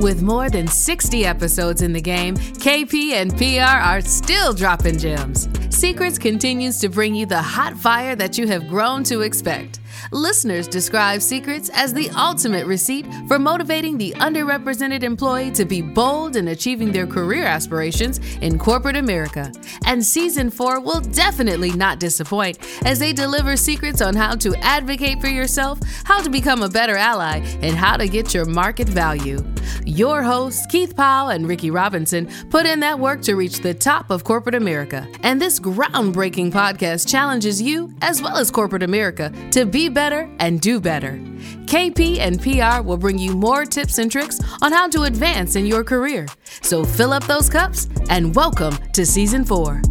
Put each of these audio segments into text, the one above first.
With more than 60 episodes in the game, KP and PR are still dropping gems. Secrets continues to bring you the hot fire that you have grown to expect. Listeners describe Secrets as the ultimate receipt for motivating the underrepresented employee to be bold in achieving their career aspirations in corporate America. And season four will definitely not disappoint as they deliver secrets on how to advocate for yourself, how to become a better ally, and how to get your market value. Your hosts, Keith Powell and Ricky Robinson, put in that work to reach the top of corporate America. And this groundbreaking podcast challenges you, as well as corporate America, to be better and do better. KP and PR will bring you more tips and tricks on how to advance in your career. So fill up those cups and welcome to season four.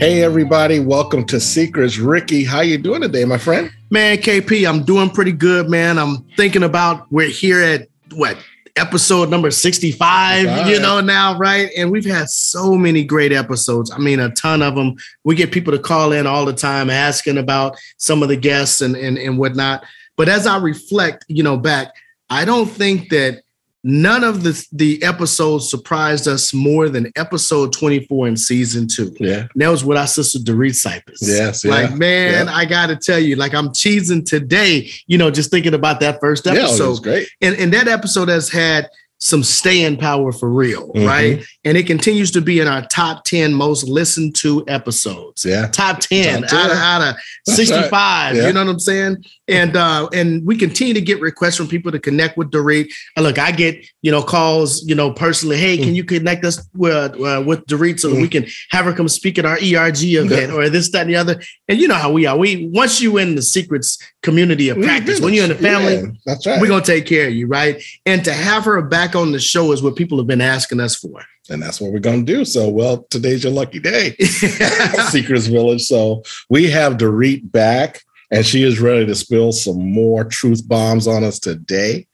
Hey everybody, welcome to Secrets. Ricky, how you doing today, my friend? Man, KP, I'm doing pretty good, man. I'm thinking about we're here at what episode number 65, right. you know, now, right? And we've had so many great episodes. I mean, a ton of them. We get people to call in all the time asking about some of the guests and, and, and whatnot. But as I reflect, you know, back, I don't think that none of the the episodes surprised us more than episode 24 in season two. Yeah. And that was with our sister Dorit Cypis. Yes. Like, yeah. man, yeah. I gotta tell you, like I'm cheesing today, you know, just thinking about that first episode. Yeah, oh, it was great. And and that episode has had some staying power for real, mm-hmm. right? And it continues to be in our top 10 most listened to episodes. Yeah. Top 10, top 10. Out, of, out of 65. Right. Yeah. You know what I'm saying? And uh, and we continue to get requests from people to connect with Dorit. look, I get, you know, calls, you know, personally, hey, can mm. you connect us with, uh, with Dorit so mm. that we can have her come speak at our ERG event or this, that, and the other. And you know how we are. We once you in the secrets community of practice, when you're in the family, yeah, that's right. We're gonna take care of you, right? And to have her back on the show is what people have been asking us for. And that's what we're going to do. So, well, today's your lucky day, Secrets Village. So, we have Dorit back and she is ready to spill some more truth bombs on us today.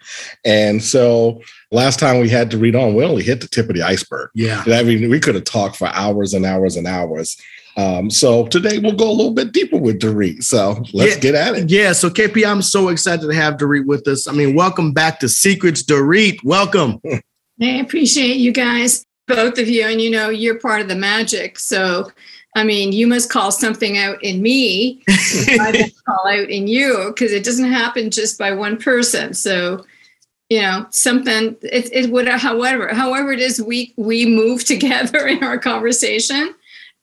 And so, last time we had Dorit on, we only hit the tip of the iceberg. Yeah. I mean, we could have talked for hours and hours and hours. Um, so today we'll go a little bit deeper with Dorit. So let's yeah, get at it. Yeah. So KP, I'm so excited to have Dorit with us. I mean, welcome back to Secrets, Dorit. Welcome. I appreciate you guys, both of you, and you know you're part of the magic. So, I mean, you must call something out in me. I call out in you because it doesn't happen just by one person. So, you know, something it it would however however it is we we move together in our conversation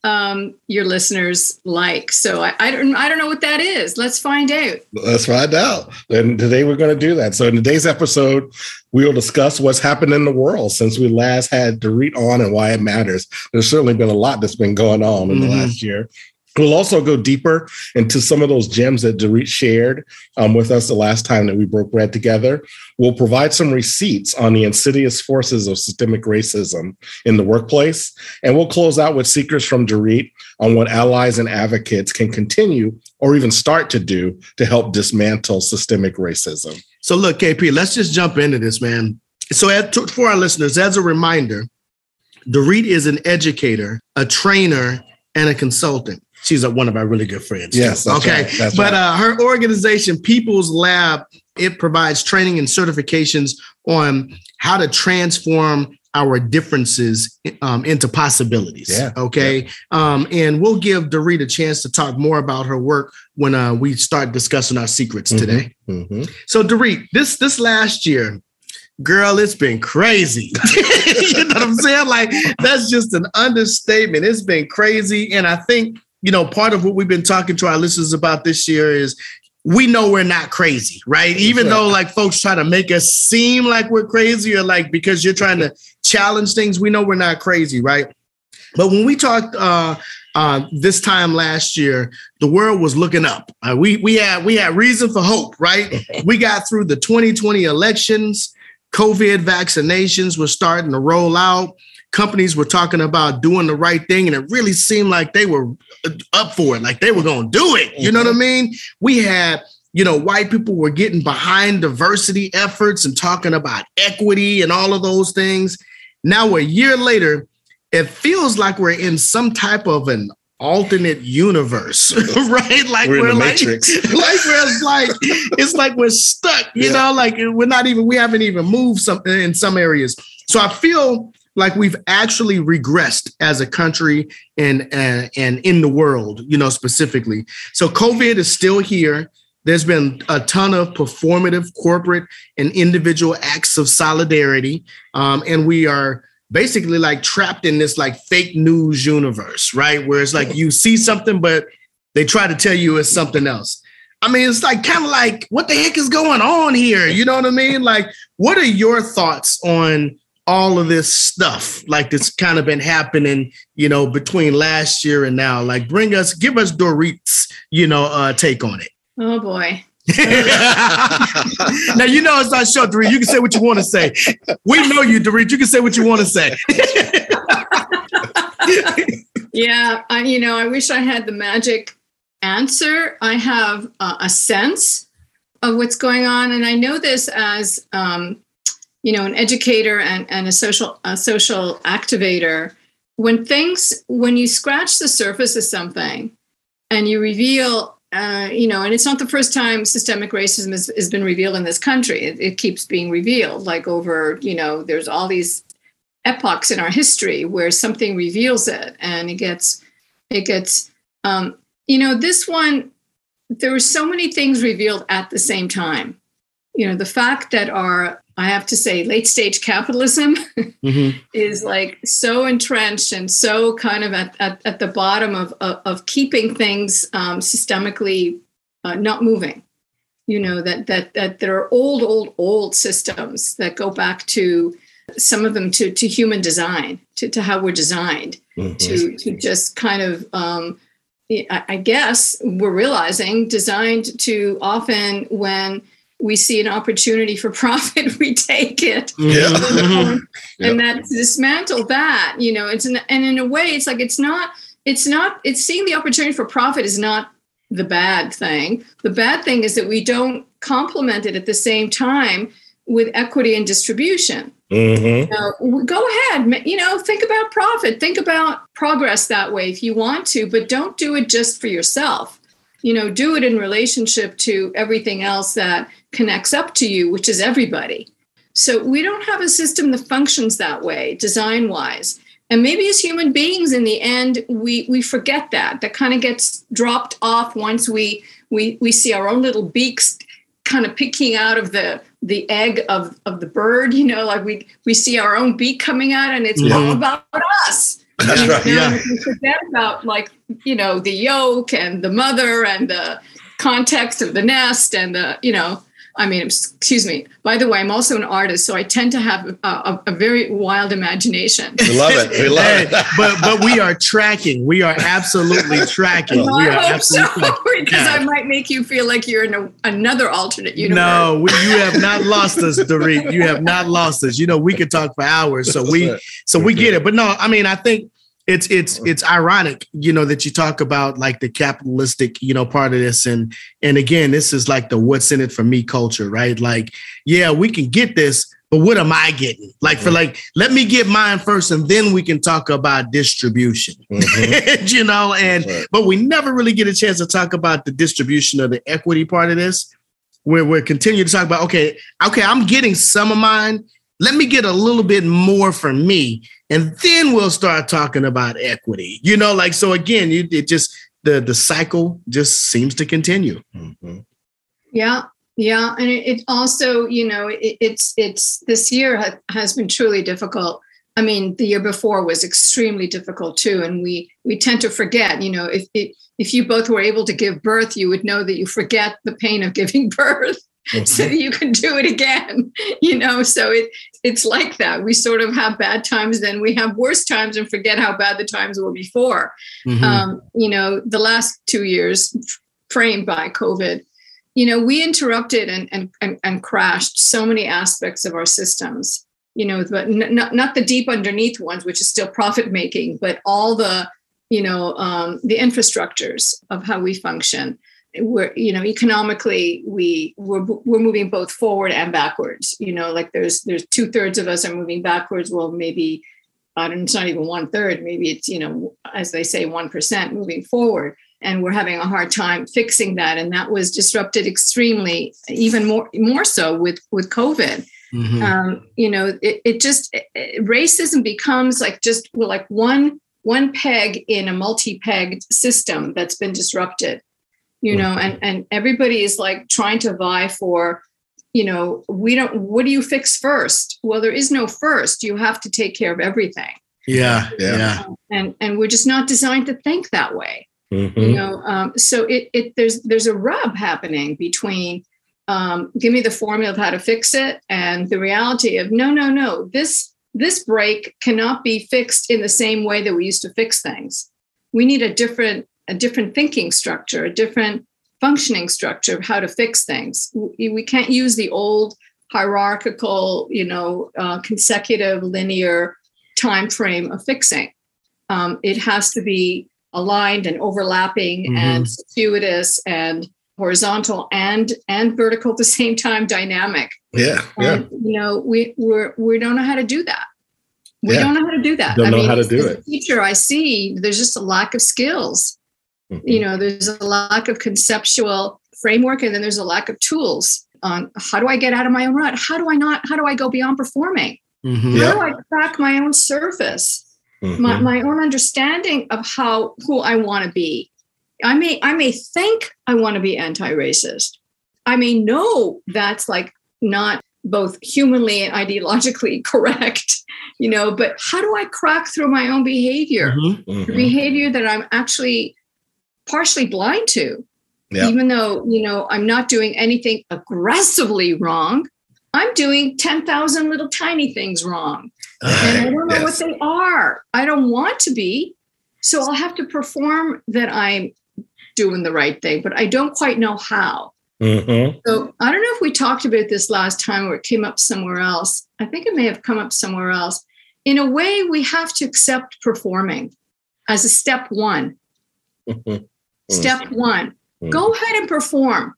um, your listeners like. So I, I, don't I don't know what that is. Let's find out. Let's find out. And today we're going to do that. So in today's episode, we will discuss what's happened in the world since we last had Dorit on and why it matters. There's certainly been a lot that's been going on in mm-hmm. the last year. We'll also go deeper into some of those gems that Dorit shared um, with us the last time that we broke bread together. We'll provide some receipts on the insidious forces of systemic racism in the workplace. And we'll close out with secrets from Dorit on what allies and advocates can continue or even start to do to help dismantle systemic racism. So, look, KP, let's just jump into this, man. So, for our listeners, as a reminder, Dorit is an educator, a trainer, and a consultant she's a, one of our really good friends. Yes. okay. Right. but uh, her organization, People's Lab, it provides training and certifications on how to transform our differences um, into possibilities. Yeah. Okay. Yeah. Um, and we'll give Dorit a chance to talk more about her work when uh, we start discussing our secrets mm-hmm. today. Mm-hmm. So, Dorit, this this last year, girl, it's been crazy. you know what I'm saying? Like that's just an understatement. It's been crazy, and I think you know, part of what we've been talking to our listeners about this year is we know we're not crazy, right? Even though like folks try to make us seem like we're crazy or like because you're trying to challenge things, we know we're not crazy, right? But when we talked uh, uh, this time last year, the world was looking up. Uh, we we had we had reason for hope, right? we got through the 2020 elections. COVID vaccinations were starting to roll out companies were talking about doing the right thing, and it really seemed like they were up for it, like they were going to do it. You know what I mm-hmm. mean? We had you know, white people were getting behind diversity efforts and talking about equity and all of those things. Now, a year later, it feels like we're in some type of an alternate universe, right? Like we're, we're like, matrix. like we're like it's like we're stuck, you Yeah. know, like we're not even we haven't even moved something in some areas. So I feel like we've actually regressed as a country and and, and in the world, you know, specifically. So COVID is still here. There's been a ton of performative corporate and individual acts of solidarity. Um, and we are basically like trapped in this like fake news universe, right? Where it's like you see something, but they try to tell you it's something else. I mean, it's like kind of like, what the heck is going on here? You know what I mean? Like, what are your thoughts on all of this stuff like that's kind of been happening, you know, between last year and now? Like, bring us, give us Dorit's, you know, uh, take on it. Oh boy. now you know it's not show, Dorit. You can say what you want to say. We know you, Dorit. You can say what you want to say. Yeah, I, you know, I wish I had the magic answer. I have uh, a sense of what's going on, and I know this as, um, you know, an educator and, and a social a social activator. When things, when you scratch the surface of something, and you reveal, uh, you know, and it's not the first time systemic racism has, has been revealed in this country. It, it keeps being revealed, like over, you know, there's all these epochs in our history where something reveals it and it gets it gets um you know this one there were so many things revealed at the same time you know the fact that our i have to say late stage capitalism Mhm. is like so entrenched and so kind of at, at, at the bottom of, of, of keeping things um, systemically uh, not moving you know that that that there are old old old systems that go back to some of them to to human design to, to how we're designed Mhm. to to just kind of um, I guess we're realizing designed to often when we see an opportunity for profit we take it Yeah. And that to dismantle that you know it's an, and in a way it's like it's not it's not it's seeing the opportunity for profit is not the bad thing the bad thing is that we don't complement it at the same time with equity and distribution Mhm. now, go ahead. You know, think about profit. Think about progress that way if you want to, but don't do it just for yourself. You know, do it in relationship to everything else that connects up to you, which is everybody. So we don't have a system that functions that way, design wise. And maybe as human beings, in the end, we we forget that. That kind of gets dropped off once we we we see our own little beaks kind of picking out of the the egg of of the bird you know like we we see our own beak coming out and it's all Mhm. about us That's You right. Yeah. we forget about like you know the yolk and the mother and the context of the nest and the you know i mean excuse me by the way i'm also an artist so i tend to have a, a, a very wild imagination We love it. We love Hey, it. but but we are tracking. We are absolutely tracking. Well, we I are hope absolutely so tracking. because I might make you feel like you're in a, another alternate universe. No, we, you have not lost us, Dorit. You have not lost us. You know, we could talk for hours. So we That's so we get it. But no, I mean, I think it's it's it's ironic, you know, that you talk about like the capitalistic, you know, part of this. And and again, this is like the what's in it for me culture, right? Like, yeah, we can get this, but what am I getting? Like for like, let me get mine first, and then we can talk about distribution. Mhm. you know, and Right. but we never really get a chance to talk about the distribution of the equity part of this. Where we're continuing to talk about, okay, okay, I'm getting some of mine. Let me get a little bit more for me, and then we'll start talking about equity. You know, like so again, you, it just the the cycle just seems to continue. Mhm. Yeah, yeah, and it, it also, you know, it, it's it's this year ha- has been truly difficult. I mean, the year before was extremely difficult too, and we we tend to forget. You know, if if if you both were able to give birth, you would know that you forget the pain of giving birth, so that you can do it again. You know, so it it's like that. We sort of have bad times, then we have worse times, and forget how bad the times were before Mhm. um, you know, the last two years framed by COVID, you know, we interrupted and, and, and, and crashed so many aspects of our systems, you know, but not, not the deep underneath ones, which is still profit making, but all the, you know, um, the infrastructures of how we function. We're, you know, economically, we we're, we're moving both forward and backwards. You know, like there's there's two thirds of us are moving backwards. Well, maybe I don't, it's not even one third. Maybe it's, you know, as they say, 1% moving forward. And we're having a hard time fixing that. And that was disrupted extremely, even more, more so with, with COVID. Mm-hmm. Um, you know, it, it just, it, racism becomes like just like one, one peg in a multi-pegged system that's been disrupted, you know, mm-hmm. and, and everybody is like trying to vie for you know, we don't, what do you fix first? Well, there is no first. You have to take care of everything. Yeah. Yeah. And, and we're just not designed to think that way. Mm-hmm. You know, um, so it, it, there's, there's a rub happening between, um, give me the formula of how to fix it and the reality of no, no, no, this, this break cannot be fixed in the same way that we used to fix things. We need a different, a different thinking structure, a different functioning structure of how to fix things. We, can't use the old hierarchical, you know, uh, consecutive linear time frame of fixing. Um, it has to be aligned and overlapping mm-hmm. and circuitous and horizontal and and vertical at the same time dynamic yeah and, yeah you know we we're, we don't know how to do that we yeah. don't know how to do that don't I know mean, how to do it teacher i see there's just a lack of skills Mm-hmm. You know, there's a lack of conceptual framework, and then there's a lack of tools on how do I get out of my own rut? How do I not? How do I go beyond performing? Mm-hmm. How do I crack my own surface? Mm-hmm. My, my own understanding of how who I want to be. I may I may think I want to be anti-racist. I may know that's like not both humanly and ideologically correct, you know, but how do I crack through my own behavior? Mm-hmm. Mm-hmm. behavior that I'm actually partially blind to. Yeah. Even though, you know, I'm not doing anything aggressively wrong, I'm doing 10,000 little tiny things wrong. and I don't know yes. what they are. I don't want to be. So I'll have to perform that I'm doing the right thing, but I don't quite know how. Mm-hmm. So I don't know if we talked about this last time or it came up somewhere else. I think it may have come up somewhere else. In a way, we have to accept performing as a step one. Mm-hmm. Step mm. one, mm. go ahead and perform.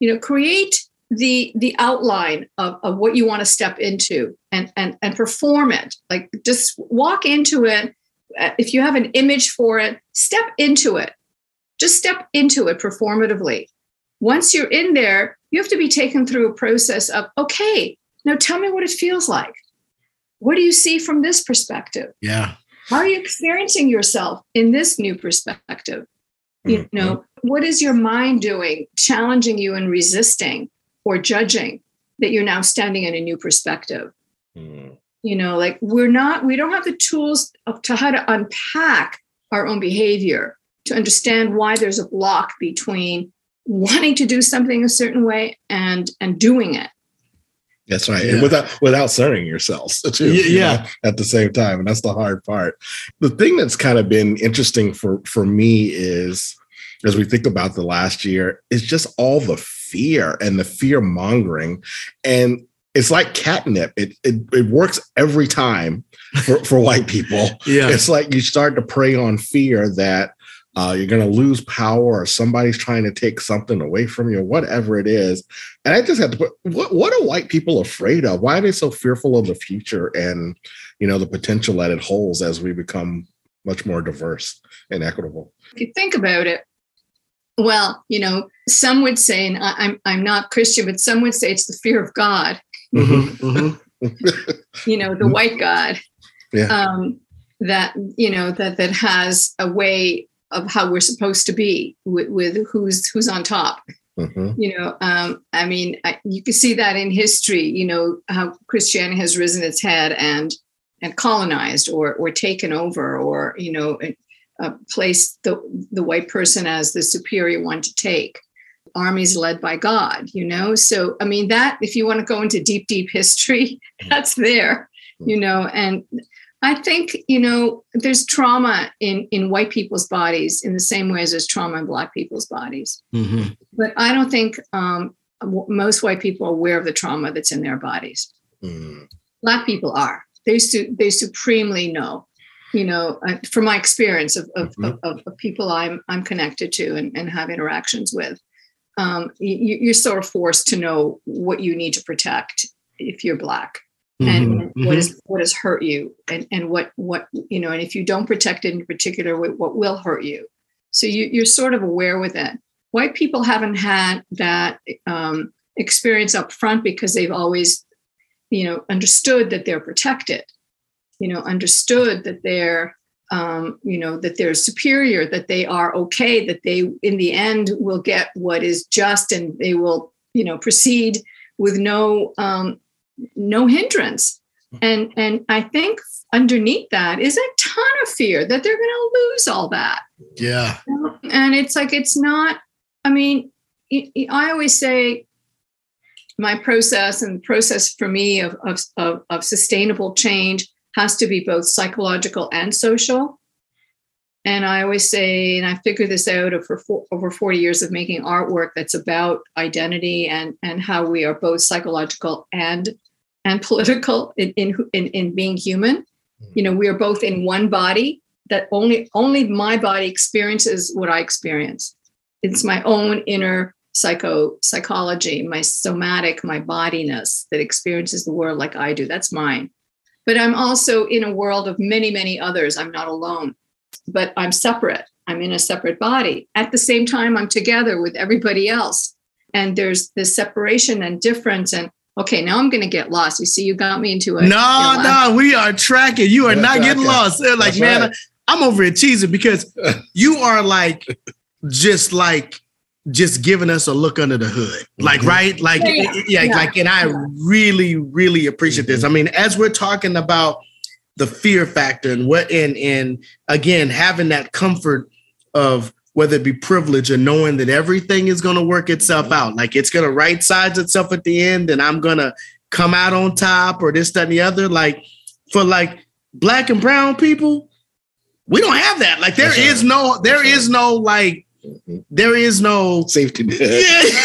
You know, create the the outline of, of what you want to step into and and and perform it. Like just walk into it. Uh, if you have an image for it, step into it. Just step into it performatively. Once you're in there, you have to be taken through a process of okay, now tell me what it feels like. What do you see from this perspective? Yeah. How are you experiencing yourself in this new perspective? You mm-hmm. know what is your mind doing challenging you and resisting or judging that you're now standing in a new perspective mm. you know like we're not we don't have the tools to how to unpack our own behavior to understand why there's a block between wanting to do something a certain way and and doing it that's right. Yeah. And without without centering yourselves too. Yeah. know, at the same time. And that's the hard part. The thing that's kind of been interesting for for me is as we think about the last year, is just all the fear and the fear mongering. And it's like catnip. It, it it works every time for, for white people. Yeah. It's like you start to prey on fear that uh, you're going to lose power or somebody's trying to take something away from you, whatever it is. And I just have to put, what, what are white people afraid of? Why are they so fearful of the future and, you know, the potential that it holds as we become much more diverse and equitable? If you think about it, well, you know, some would say, and I, am I'm not Christian, but some would say it's the fear of God. Mm-hmm, mm-hmm. you know, the white God. Yeah. Um, that you know that that has a way of how we're supposed to be with, with who's who's on top. Mm-hmm. You know, um, I mean, I, you can see that in history. You know how Christianity has risen its head and and colonized or or taken over, or you know, uh, placed the the white person as the superior one to take. Armies led by God. You know, so I mean that if you want to go into deep deep history, that's there. You know, and I think, you know, there's trauma in, in white people's bodies in the same way as there's trauma in black people's bodies. Mm-hmm. But I don't think um, most white people are aware of the trauma that's in their bodies. Mm. Black people are. They, su- they supremely know, you know, uh, from my experience of, of, mm-hmm. of, of, people I'm, I'm connected to and, and have interactions with. Um, you, you're sort of forced to know what you need to protect if you're black and mm-hmm. what is what has hurt you and and what what you know and if you don't protect it in particular what will hurt you so you, you're sort of aware with it white people haven't had that um, experience up front because they've always you know understood that they're protected you know understood that they're um, you know that they're superior that they are okay that they in the end will get what is just and they will you know proceed with no um, no hindrance. Hmm. And and I think underneath that is a ton of fear that they're going to lose all that. Yeah. And it's like it's not. I mean, I always say my process and the process for me of, of, of, of sustainable change has to be both psychological and social. And I always say, and I figured this out over, over 40 years of making artwork that's about identity and, and how we are both psychological and and political in, in, in, in being human. Mm. You know, we are both in one body that only only my body experiences what I experience. It's my own inner psycho psychology, my somatic, my bodiness that experiences the world like I do. That's mine. But I'm also in a world of many, many others. I'm not alone, but I'm separate. I'm in a separate body. At the same time, I'm together with everybody else. And there's this separation and difference. And okay, now I'm going to get lost. You see, you got me into a. No, no, we are tracking. You are not tracking. getting lost. They're like, That's man, right. I'm over here teasing because you are like, just like, just giving us a look under the hood. Like, mm-hmm. right? Like, yeah, yeah, yeah, like, and I really, really appreciate mm-hmm. this. I mean, as we're talking about the fear factor and what, and, and again, having that comfort of, whether it be privilege or knowing that everything is going to work itself mm-hmm. out. Like it's going to right size itself at the end and I'm going to come out on top or this, that, and the other. Like for like black and brown people, we don't have that. Like there That's is right. no, there That's is right. no like there is no safety net.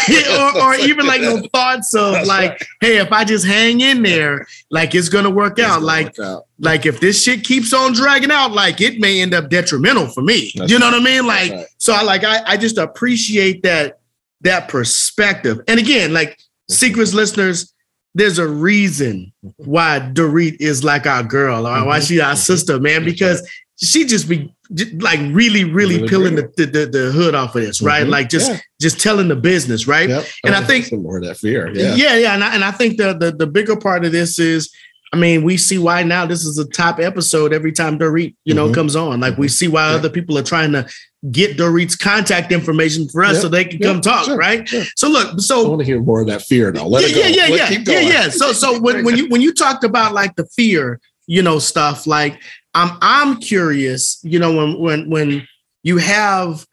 Yeah, or, or even like no thoughts of That's like, right. hey, if I just hang in there, like it's gonna work it's out. Gonna like, work out. like if this shit keeps on dragging out, like it may end up detrimental for me. That's you know right. what I mean? Like, right. so I like I, I just appreciate that that perspective. And again, like secrets listeners, there's a reason why Dorit is like our girl, or why mm-hmm. she our sister, man, because she just be like really, really, really peeling the, the, the, hood off of this, right? Mm-hmm. Like just yeah. just telling the business, right? Yep. And I think more of that fear. Yeah, yeah, yeah. And I, and I think the, the the bigger part of this is, I mean, we see why now this is a top episode every time Dorit, you know, mm-hmm. comes on. Like we mm-hmm. see why yeah. other people are trying to get Dorit's contact information for us yep. so they can yep. come talk, sure. right? Sure. So look, so I want to hear more of that fear now. Let yeah, it go. Yeah, yeah, Let, yeah, yeah, yeah. So so when, when you when you talked about like the fear, you know, stuff like I'm I'm curious, you know, when when when you have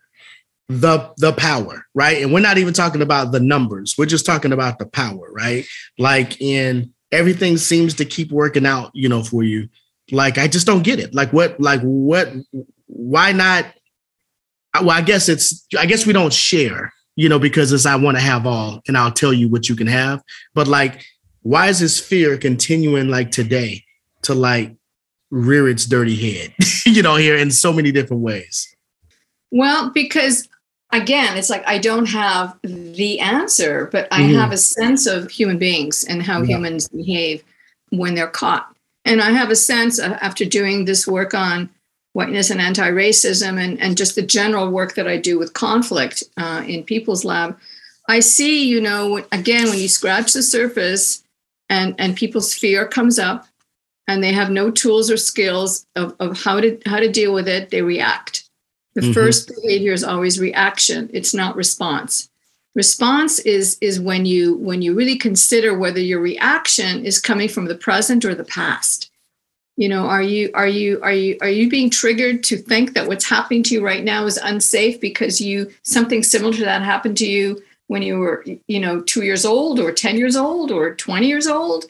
the the power, right? And we're not even talking about the numbers. We're just talking about the power, right? Like in everything seems to keep working out, you know, for you. Like I just don't get it. Like what like what why not well, I guess it's I guess we don't share, you know, because it's I want to have all and I'll tell you what you can have. But like, why is this fear continuing like today to like rear its dirty head, you know, here in so many different ways? Well, because again, it's like I don't have the answer, but I mm-hmm. have a sense of human beings and how yeah. humans behave when they're caught. And I have a sense uh, after doing this work on whiteness and anti-racism and, and just the general work that I do with conflict uh, in People's Lab, I see, you know, again, when you scratch the surface and, and people's fear comes up, and they have no tools or skills of, of how to how to deal with it they react. The mm-hmm. first behavior is always reaction. It's not response. Response is is when you when you really consider whether your reaction is coming from the present or the past. You know are you are you are you are you being triggered to think that what's happening to you right now is unsafe because you something similar to that happened to you when you were you know 2 years old or 10 years old or 20 years old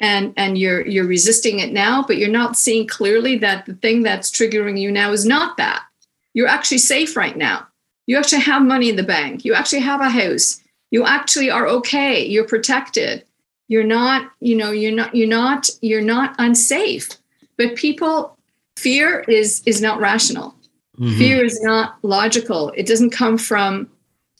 and and you're you're resisting it now but you're not seeing clearly that the thing that's triggering you now is not that. You're actually safe right now. You actually have money in the bank. You actually have a house. You actually are okay. You're protected. You're not you know you're not you're not you're not unsafe. But people fear is is not rational. Mm-hmm. fear is not logical. It doesn't come from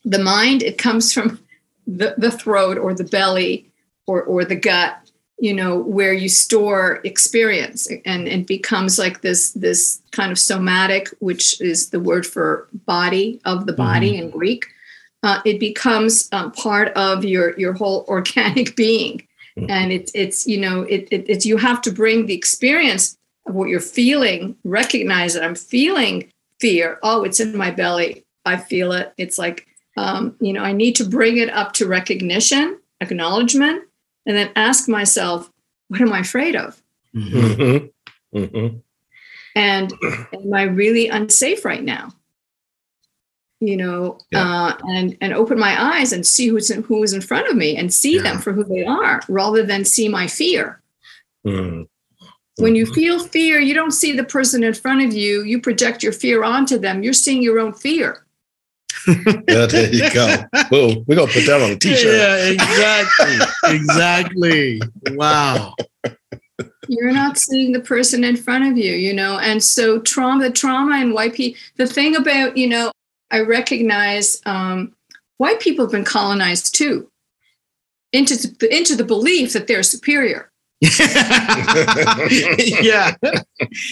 the mind. It comes from the, the throat or the belly or or the gut you know where you store experience and it becomes like this this kind of somatic which is the word for body of the body mm-hmm. in greek uh, it becomes um, part of your your whole organic being mm-hmm. and it's it's you know it, it, it's you have to bring the experience of what you're feeling recognize that i'm feeling fear oh it's in my belly i feel it it's like um, you know i need to bring it up to recognition acknowledgement and then ask myself, what am I afraid of? Mm-hmm. Mm-hmm. And am I really unsafe right now? You know, yeah. uh, and and open my eyes and see who's in, who is in front of me and see yeah. them for who they are, rather than see my fear. Mm-hmm. When you feel fear, you don't see the person in front of you. You project your fear onto them. You're seeing your own fear yeah, there you go. Boom. We're gonna put that on a t-shirt. Yeah, exactly. exactly. Wow. You're not seeing the person in front of you, you know. And so trauma, the trauma and white people, the thing about, you know, I recognize um, white people have been colonized too into the, into the belief that they're superior. yeah.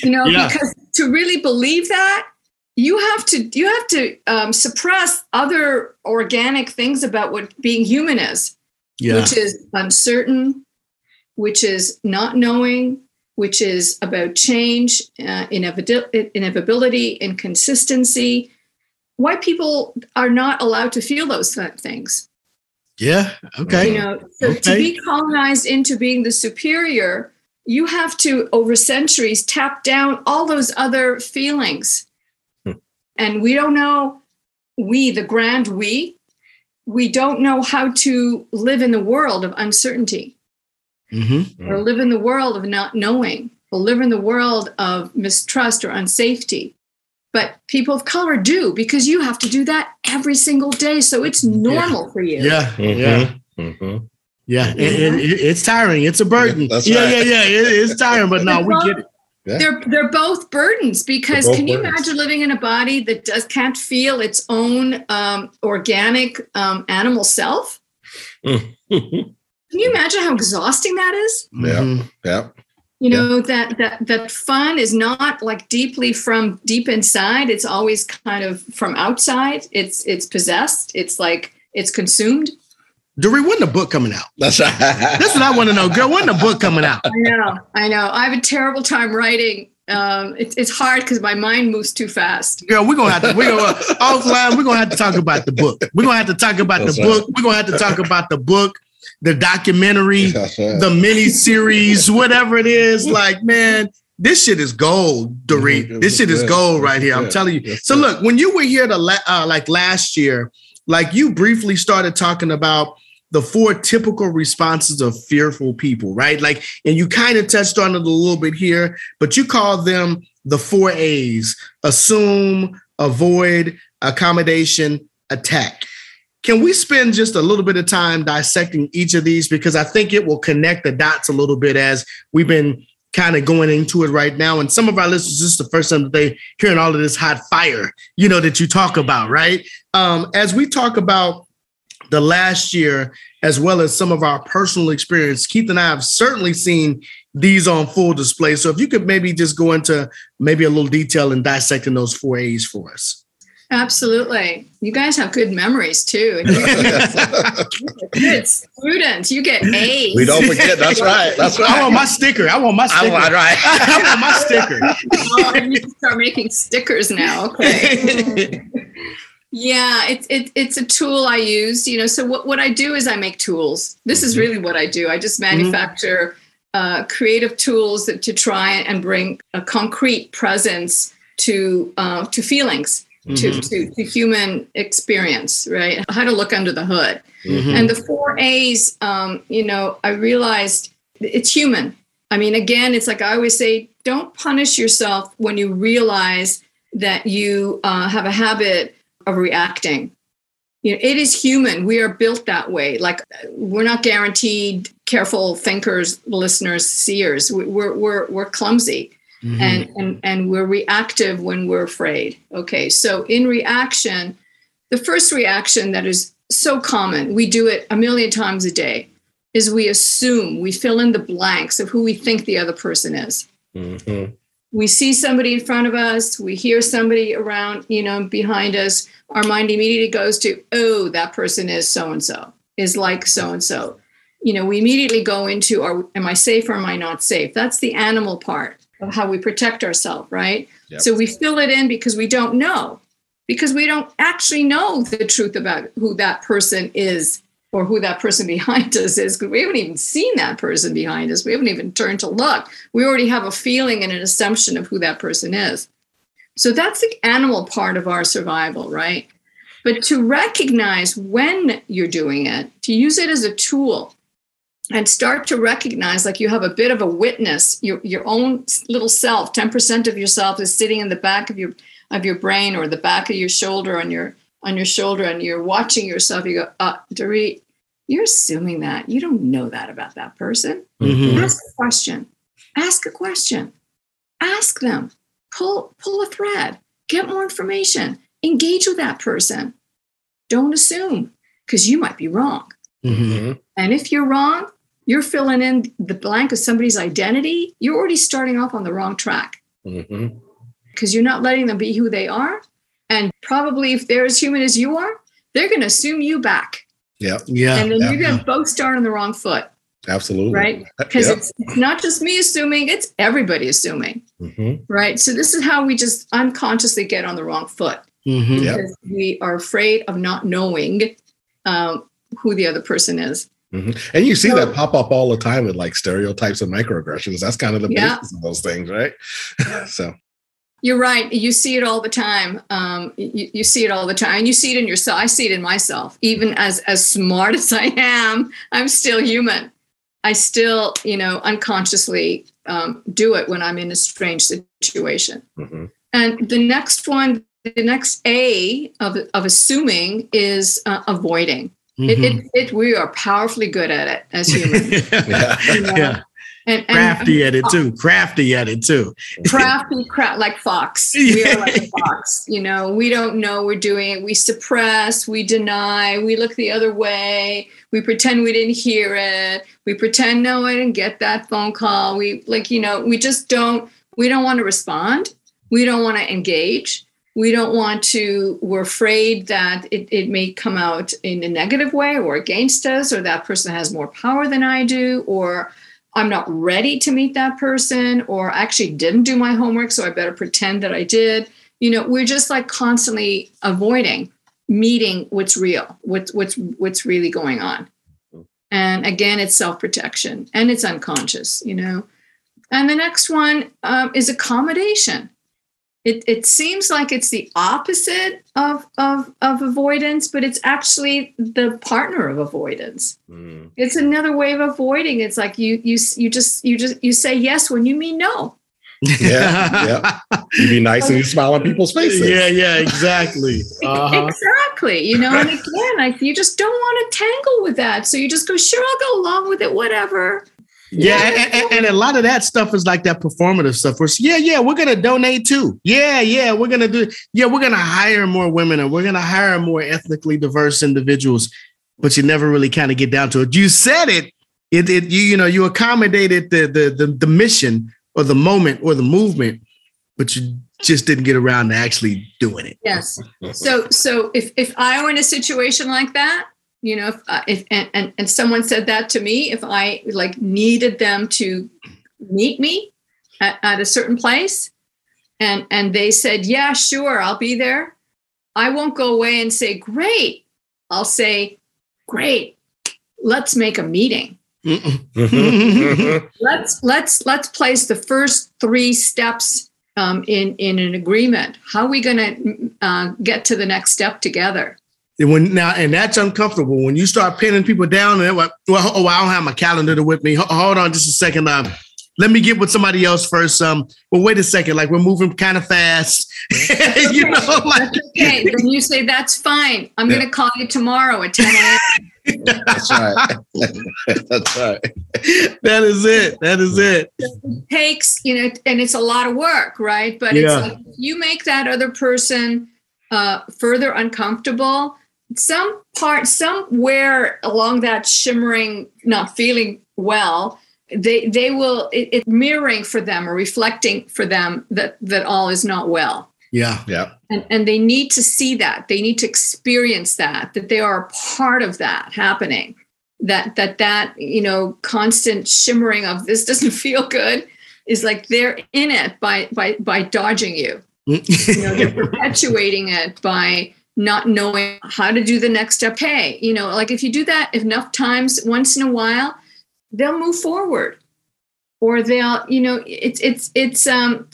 You know, yeah. because to really believe that, you have to you have to um, suppress other organic things about what being human is yeah. which is uncertain which is not knowing which is about change uh, inevitability inconsistency white people are not allowed to feel those things yeah okay you know so okay. to be colonized into being the superior you have to over centuries tap down all those other feelings and we don't know, we, the grand we, we don't know how to live in the world of uncertainty mm-hmm. or live in the world of not knowing or live in the world of mistrust or unsafety. But people of color do because you have to do that every single day. So it's normal yeah. for you. Yeah. Mm-hmm. Yeah. Mm-hmm. Yeah, and, and it, it's tiring. It's a burden. Yeah, yeah, yeah, yeah. It, it's tiring, but no, we get it. Yeah. They're they're both burdens because both can you burdens. imagine living in a body that does can't feel its own um, organic um, animal self? can you imagine how exhausting that is? Yeah, mm-hmm. yeah. You know yeah. that that that fun is not like deeply from deep inside. It's always kind of from outside. It's it's possessed. It's like it's consumed. Dory, when the book coming out? That's right. That's what I want to know, girl. When the book coming out? I know, I know. I have a terrible time writing. Um, it, it's hard because my mind moves too fast. Girl, we're gonna have to. We're gonna offline. We're gonna have to talk about the book. We're gonna have to talk about That's the right. book. We're gonna have to talk about the book, the documentary, right. the mini series, whatever it is. Like, man, this shit is gold, Dorit. Mm-hmm. This shit is gold right here. I'm telling you. So look, when you were here to la- uh, like last year, like you briefly started talking about the four typical responses of fearful people, right? Like, and you kind of touched on it a little bit here, but you call them the four A's assume, avoid, accommodation, attack. Can we spend just a little bit of time dissecting each of these? Because I think it will connect the dots a little bit as we've been kind of going into it right now. And some of our listeners, this is the first time that they hearing all of this hot fire, you know, that you talk about, right? Um, as we talk about the last year, as well as some of our personal experience, Keith and I have certainly seen these on full display. So if you could maybe just go into maybe a little detail in dissecting those four A's for us. Absolutely. You guys have good memories too. good students. You get A's. We don't forget. That's right. That's right. I want my sticker. I want my sticker. I want, right. I want my sticker. oh, I need to start making stickers now. Okay. Yeah, it's it, it's a tool I use. You know, so what, what I do is I make tools. This is mm-hmm. really what I do. I just manufacture mm-hmm. uh, creative tools that, to try and bring a concrete presence to uh, to feelings, mm-hmm. to, to, to human experience. Right, how to look under the hood. Mm-hmm. And the four A's. Um, you know, I realized it's human. I mean, again, it's like I always say: don't punish yourself when you realize that you uh, have a habit of reacting. You know, it is human. We are built that way. Like we're not guaranteed careful thinkers, listeners, seers. We're we're we're clumsy. Mm-hmm. And, and and we're reactive when we're afraid. Okay, so in reaction, the first reaction that is so common, we do it a million times a day, is we assume, we fill in the blanks of who we think the other person is. Mm-hmm. We see somebody in front of us, we hear somebody around, you know, behind us. Our mind immediately goes to, oh, that person is so and so, is like so and so. You know, we immediately go into, are, am I safe or am I not safe? That's the animal part of how we protect ourselves, right? Yep. So we fill it in because we don't know, because we don't actually know the truth about who that person is or who that person behind us is because we haven't even seen that person behind us. We haven't even turned to look. We already have a feeling and an assumption of who that person is. So that's the animal part of our survival, right? But to recognize when you're doing it, to use it as a tool and start to recognize like you have a bit of a witness, your, your own little self, 10% of yourself is sitting in the back of your of your brain or the back of your shoulder on your on your shoulder and you're watching yourself, you go, uh, Dorit, you're assuming that. You don't know that about that person. Mhm. Ask a question. Ask a question. Ask them. Pull pull a thread. Get more information. Engage with that person. Don't assume because you might be wrong. Mhm. Mm-hmm. And if you're wrong, you're filling in the blank of somebody's identity. You're already starting off on the wrong track Mm-hmm. because you're not letting them be who they are. And probably if they're as human as you are, they're going to assume you back. Yeah. Yeah. and then yeah. you're going to both start on the wrong foot, Absolutely. right? Because Yep. it's, it's not just me assuming, it's everybody assuming, Mhm. right? So this is how we just unconsciously get on the wrong foot Mhm. Yep. because we are afraid of not knowing um, who the other person is. Mhm. And you see So- that pop up all the time with like stereotypes and microaggressions. That's kind of the Yeah. basis of those things, right? so You're right. You see it all the time. Um, you, you see it all the time. And you see it in yourself. I see it in myself. Even as as smart as I am, I'm still human. I still, you know, unconsciously um, do it when I'm in a strange situation. mhm. And the next one, the next A of, of assuming is uh, avoiding. It, Mhm. it, it, we are powerfully good at it as humans. Yeah. you know? yeah. And, and Crafty at it too. Crafty at it too. crafty crap like fox. We are like fox you know? We don't know we're doing it. We suppress we deny we look the other way. We pretend we didn't hear it. We pretend no i didn't get that phone call. We like you know we just don't we don't want to respond. We don't want to engage. We don't want to we're afraid that it, it may come out in a negative way or against us or that person has more power than i do or I'm not ready to meet that person, or I actually didn't do my homework, so I better pretend that I did. You know, we're just like constantly avoiding meeting what's real, what's what's what's really going on. And again, it's self-protection and it's unconscious, you know. And the next one um, is accommodation. It, it seems like it's the opposite of, of, of avoidance, but it's actually the partner of avoidance Mm. it's another way of avoiding it's like you you you just you just you say yes when you mean no Yeah, yeah. You be nice and you smile on people's faces. yeah, yeah, exactly. Uh-huh. exactly you know and again like you just don't want to tangle with that so you just go sure i'll go along with it whatever Yeah, and, and, and a lot of that stuff is like that performative stuff. Where yeah, yeah, we're gonna donate too. Yeah, yeah, we're gonna do. Yeah, we're gonna hire more women and we're gonna hire more ethnically diverse individuals. But you never really kind of get down to it. You said it. It, it you you know you accommodated the, the the the mission or the moment or the movement, but you just didn't get around to actually doing it. yes so so if if i were in a situation like that you know if, uh, if and, and and someone said that to me if i like needed them to meet me at, at a certain place and and they said yeah sure i'll be there i won't go away and say great. I'll say great let's make a meeting. Mhm. let's let's let's place the first three steps um, in in an agreement. How are we going to uh, get to the next step together And when now, and that's uncomfortable when you start pinning people down. And like, well, oh, I don't have my calendar to with me. Hold on, just a second. Um, let me get with somebody else first. Um, well, wait a second. Like we're moving kind of fast. you know, like okay then you say that's fine i'm going to call you tomorrow at 10 a.m That's right. That's right. that is it. That is it. takes you know and it's a lot of work right but Yeah. it's like you make that other person uh, further uncomfortable some part somewhere along that shimmering not feeling well they they will it, it mirroring for them or reflecting for them that that all is not well. Yeah. Yeah. And and they need to see that. They need to experience that that they are a part of that happening. That that that you know constant shimmering of this doesn't feel good is like they're in it by by by dodging you. You know they're perpetuating it by not knowing how to do the next step. Hey you know like if you do that enough times once in a while they'll move forward. Or they'll you know it's it's it's um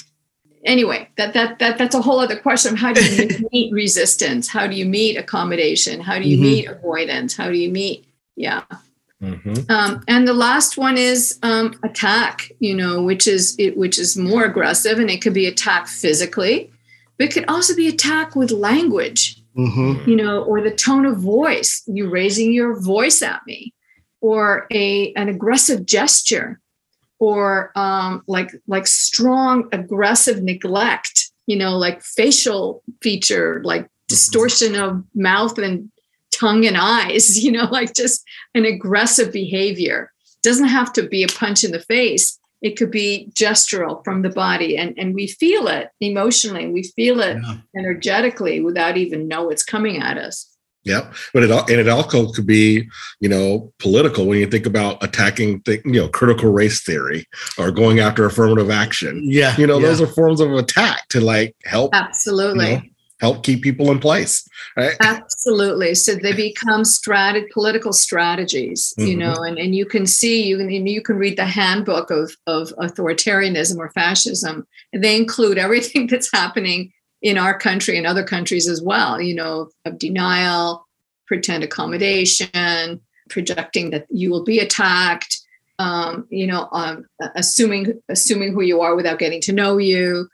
anyway that that that that's a whole other question of how do you meet resistance? How do you meet accommodation? How do you mm-hmm. meet avoidance? How do you meet yeah. Mm-hmm. um, and the last one is um, attack you know which is it which is more aggressive and it could be attack physically but it could also be attack with language mm-hmm. you know or the tone of voice you raising your voice at me or a an aggressive gesture or um, like like strong aggressive neglect you know like facial feature like mm-hmm. distortion of mouth and tongue and eyes you know like just an aggressive behavior doesn't have to be a punch in the face it could be gestural from the body and, and we feel it emotionally we feel it yeah. energetically without even know it's coming at us Yep, but it and it also could be, you know, political when you think about attacking, the, you know, critical race theory or going after affirmative action. Yeah, you know, yeah. those are forms of attack to like help. Absolutely. You know, help keep people in place right absolutely so they become strat- political strategies mm-hmm. you know and, and you can see you can you can read the handbook of of authoritarianism or fascism they include everything that's happening in our country and other countries as well, you know, of denial, pretend accommodation, projecting that you will be attacked, um, you know, um, assuming assuming who you are without getting to know you.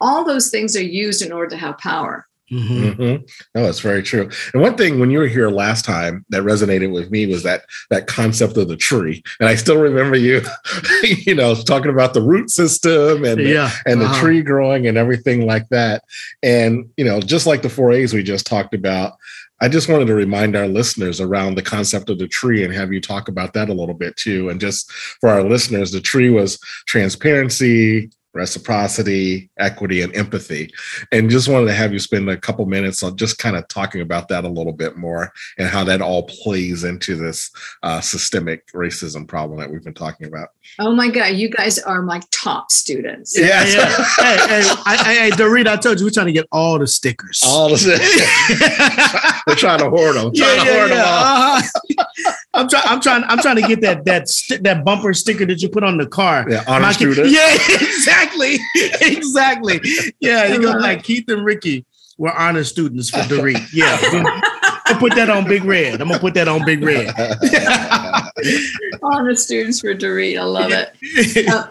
All those things are used in order to have power. Mm-hmm. Mm-hmm. No, that's very true. And one thing when you were here last time that resonated with me was that that concept of the tree. And I still remember you, you know, talking about the root system and yeah. the, and uh-huh. the tree growing and everything like that. And you know, just like the four A's we just talked about, I just wanted to remind our listeners around the concept of the tree and have you talk about that a little bit too. And just for our listeners, the tree was transparency, reciprocity, equity, and empathy. And just wanted to have you spend a couple minutes on just kind of talking about that a little bit more and how that all plays into this uh, systemic racism problem that we've been talking about. Oh my God, you guys are my top students. Yeah. yeah. hey, hey, I, hey, Dorit, I told you we're trying to get all the stickers. All the stickers. We're trying to hoard them. Yeah, trying yeah, yeah. Uh-huh. I'm trying. I'm trying. I'm trying to get that that st- that bumper sticker that you put on the car. Yeah, honor student. Yeah, exactly, exactly. Yeah, you go like Keith and Ricky were honor students for Dorit. Yeah, I'll put that on Big Red. I'm gonna put that on Big Red. honor students for Dorit. I love it. Uh,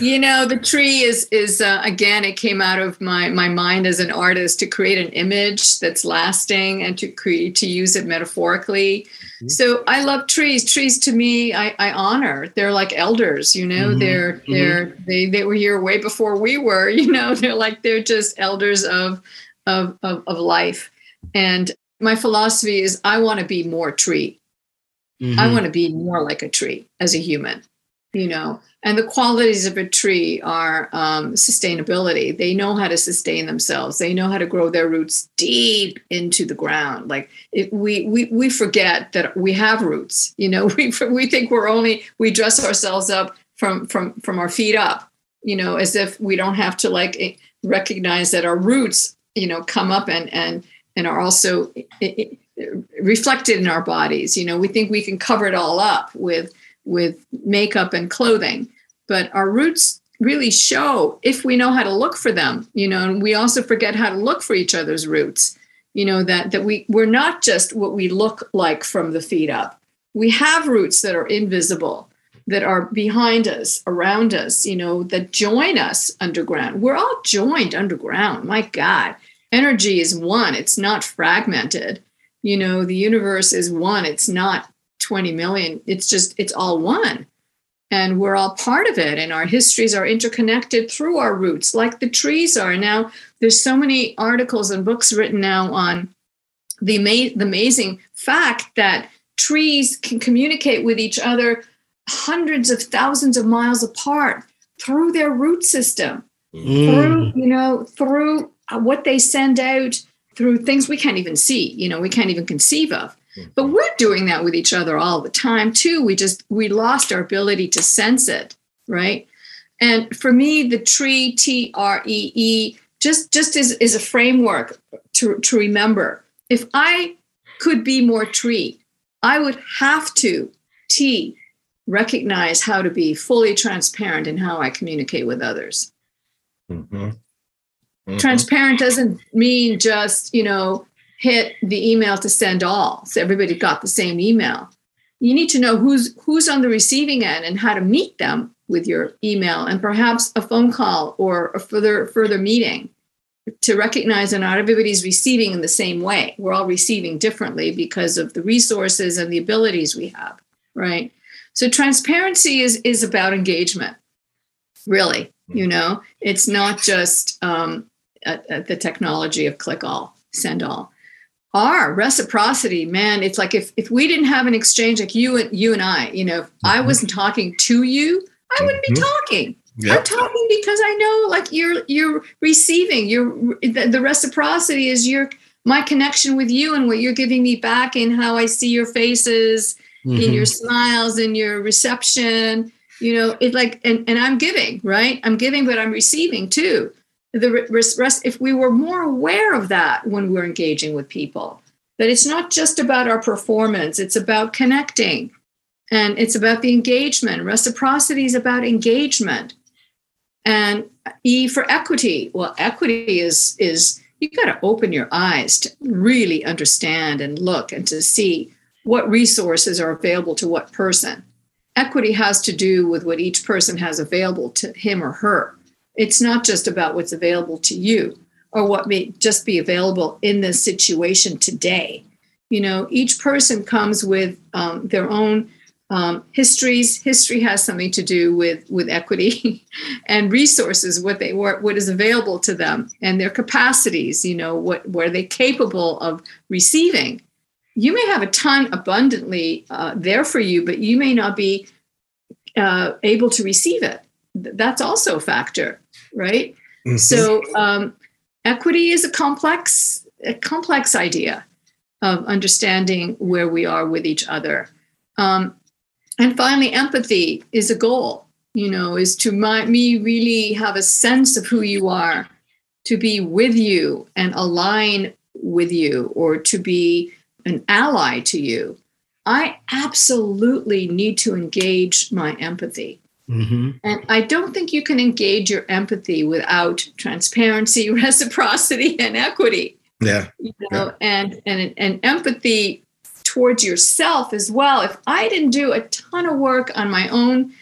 you know the tree is is uh, again it came out of my my mind as an artist to create an image that's lasting and to create to use it metaphorically mm-hmm. so i love trees trees to me i, I honor they're like elders you know mm-hmm. they're mm-hmm. they're mm-hmm. they they were here way before we were you know they're like they're just elders of of of, of life and my philosophy is i want to be more tree i mm-hmm. want to be more like a tree as a human you know and the qualities of a tree are um, sustainability. They know how to sustain themselves. They know how to grow their roots deep into the ground. Like it, we, we we forget that we have roots you know we we think we're only we dress ourselves up from from from our feet up you know as if we don't have to like eh, recognize that our roots you know come up and and and are also eh, eh, reflected in our bodies. You know we think we can cover it all up with with makeup and clothing. But our roots really show if we know how to look for them you know and we also forget how to look for each other's roots you know that that we we're not just what we look like from the feet up. We have roots that are invisible that are behind us around us you know that join us underground. We're all joined underground. My god. Energy is one. It's not fragmented. You know the universe is one. It's not 20 million it's just it's all one and we're all part of it and our histories are interconnected through our roots like the trees are now there's so many articles and books written now on the, ama- the amazing fact that trees can communicate with each other hundreds of thousands of miles apart through their root system, Mm. through, you know, through uh, what they send out, through things we can't even see, you know, we can't even conceive of. But we're doing that with each other all the time too. We just we lost our ability to sense it, right? And for me, the tree T R E E just just is, is a framework to, to remember. If I could be more tree, I would have to T recognize how to be fully transparent in how I communicate with others. Mhm. Mhm. Transparent doesn't mean just, you know, hit the email to send all. So everybody got the same email. You need to know who's who's on the receiving end and how to meet them with your email and perhaps a phone call or a further further meeting to recognize that not everybody's receiving in the same way. We're all receiving differently because of the resources and the abilities we have, right? So transparency is is about engagement, really. You know, it's not just um, uh, uh, the technology of click all, send all. Our reciprocity, man, it's like if if we didn't have an exchange like you and you and I, you know, if I Mhm. wasn't talking to you, I wouldn't be Mhm. talking. I'm talking because I know like you're you're receiving. You're the, the reciprocity is your my connection with you and what you're giving me back in how I see your faces, in Mhm. your smiles, in your reception. You know, it like and and I'm giving, right? I'm giving, but I'm receiving too. The rest, if we were more aware of that when we're engaging with people, that it's not just about our performance, it's about connecting and it's about the engagement. Reciprocity is about engagement. And E for equity. Well, equity is is you got to open your eyes to really understand and look and to see what resources are available to what person. Equity has to do with what each person has available to him or her. It's not just about what's available to you or what may just be available in this situation today. You know, each person comes with um, their own um, histories. History has something to do with with equity and resources, what they what, what is available to them, and their capacities. You know, what are they capable of receiving? You may have a ton abundantly uh, there for you, but you may not be uh, able to receive it. That's also a factor, right? Mhm. So um, equity is a complex, a complex idea of understanding where we are with each other. Um, and finally, empathy is a goal. You know, is to my, me really have a sense of who you are, to be with you and align with you, or to be an ally to you. I absolutely need to engage my empathy. Mhm. And I don't think you can engage your empathy without transparency, reciprocity, and equity. Yeah. You know, and and and empathy towards yourself as well. If I didn't do a ton of work on my own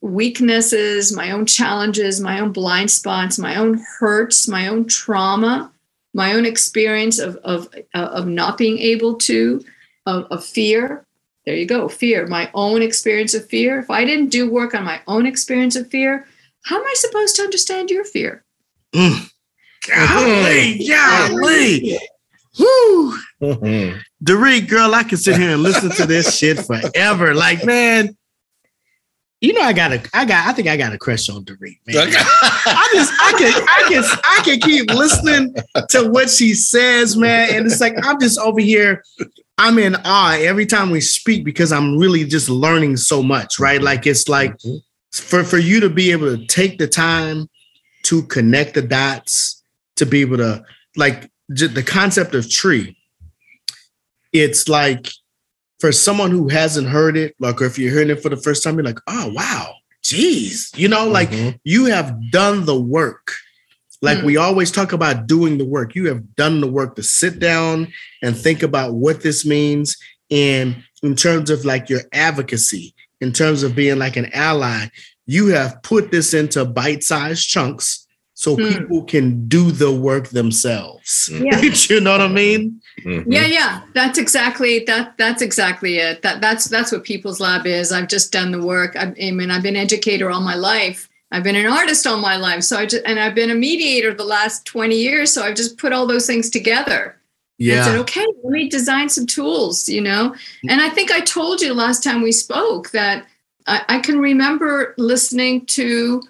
weaknesses, my own challenges, my own blind spots, my own hurts, my own trauma, my own experience of of of not being able to, of, of fear. There you go, fear. My own experience of fear. If I didn't do work on my own experience of fear, how am I supposed to understand your fear? Mm. Golly, Mhm. golly. Woo. Mhm. Dorit, girl, I can sit here and listen to this shit forever. Like, man, you know, I got a, I got, I think I got a crush on Dorit, man. I just, I can, I can, I can keep listening to what she says, man. And it's like I'm just over here. I'm in awe every time we speak because I'm really just learning so much, right? Like it's like Mhm. for for you to be able to take the time to connect the dots, to be able to like j- the concept of tree. It's like for someone who hasn't heard it, like or if you're hearing it for the first time, you're like, oh wow, geez, you know, like Mhm. you have done the work. Like Mm. we always talk about doing the work. You have done the work to sit down and think about what this means. And in terms of like your advocacy, in terms of being like an ally, you have put this into bite-sized chunks so Mm. people can do the work themselves. Yeah. you know what I mean? Mhm. Yeah, yeah, that's exactly that. That's exactly it. That that's that's what People's Lab is. I've just done the work. I, I mean, I've been an educator all my life. I've been an artist all my life. So I just and I've been a mediator the last twenty years. So I've just put all those things together. Yeah. And said, okay, let me design some tools, you know? And I think I told you last time we spoke that I, I can remember listening to,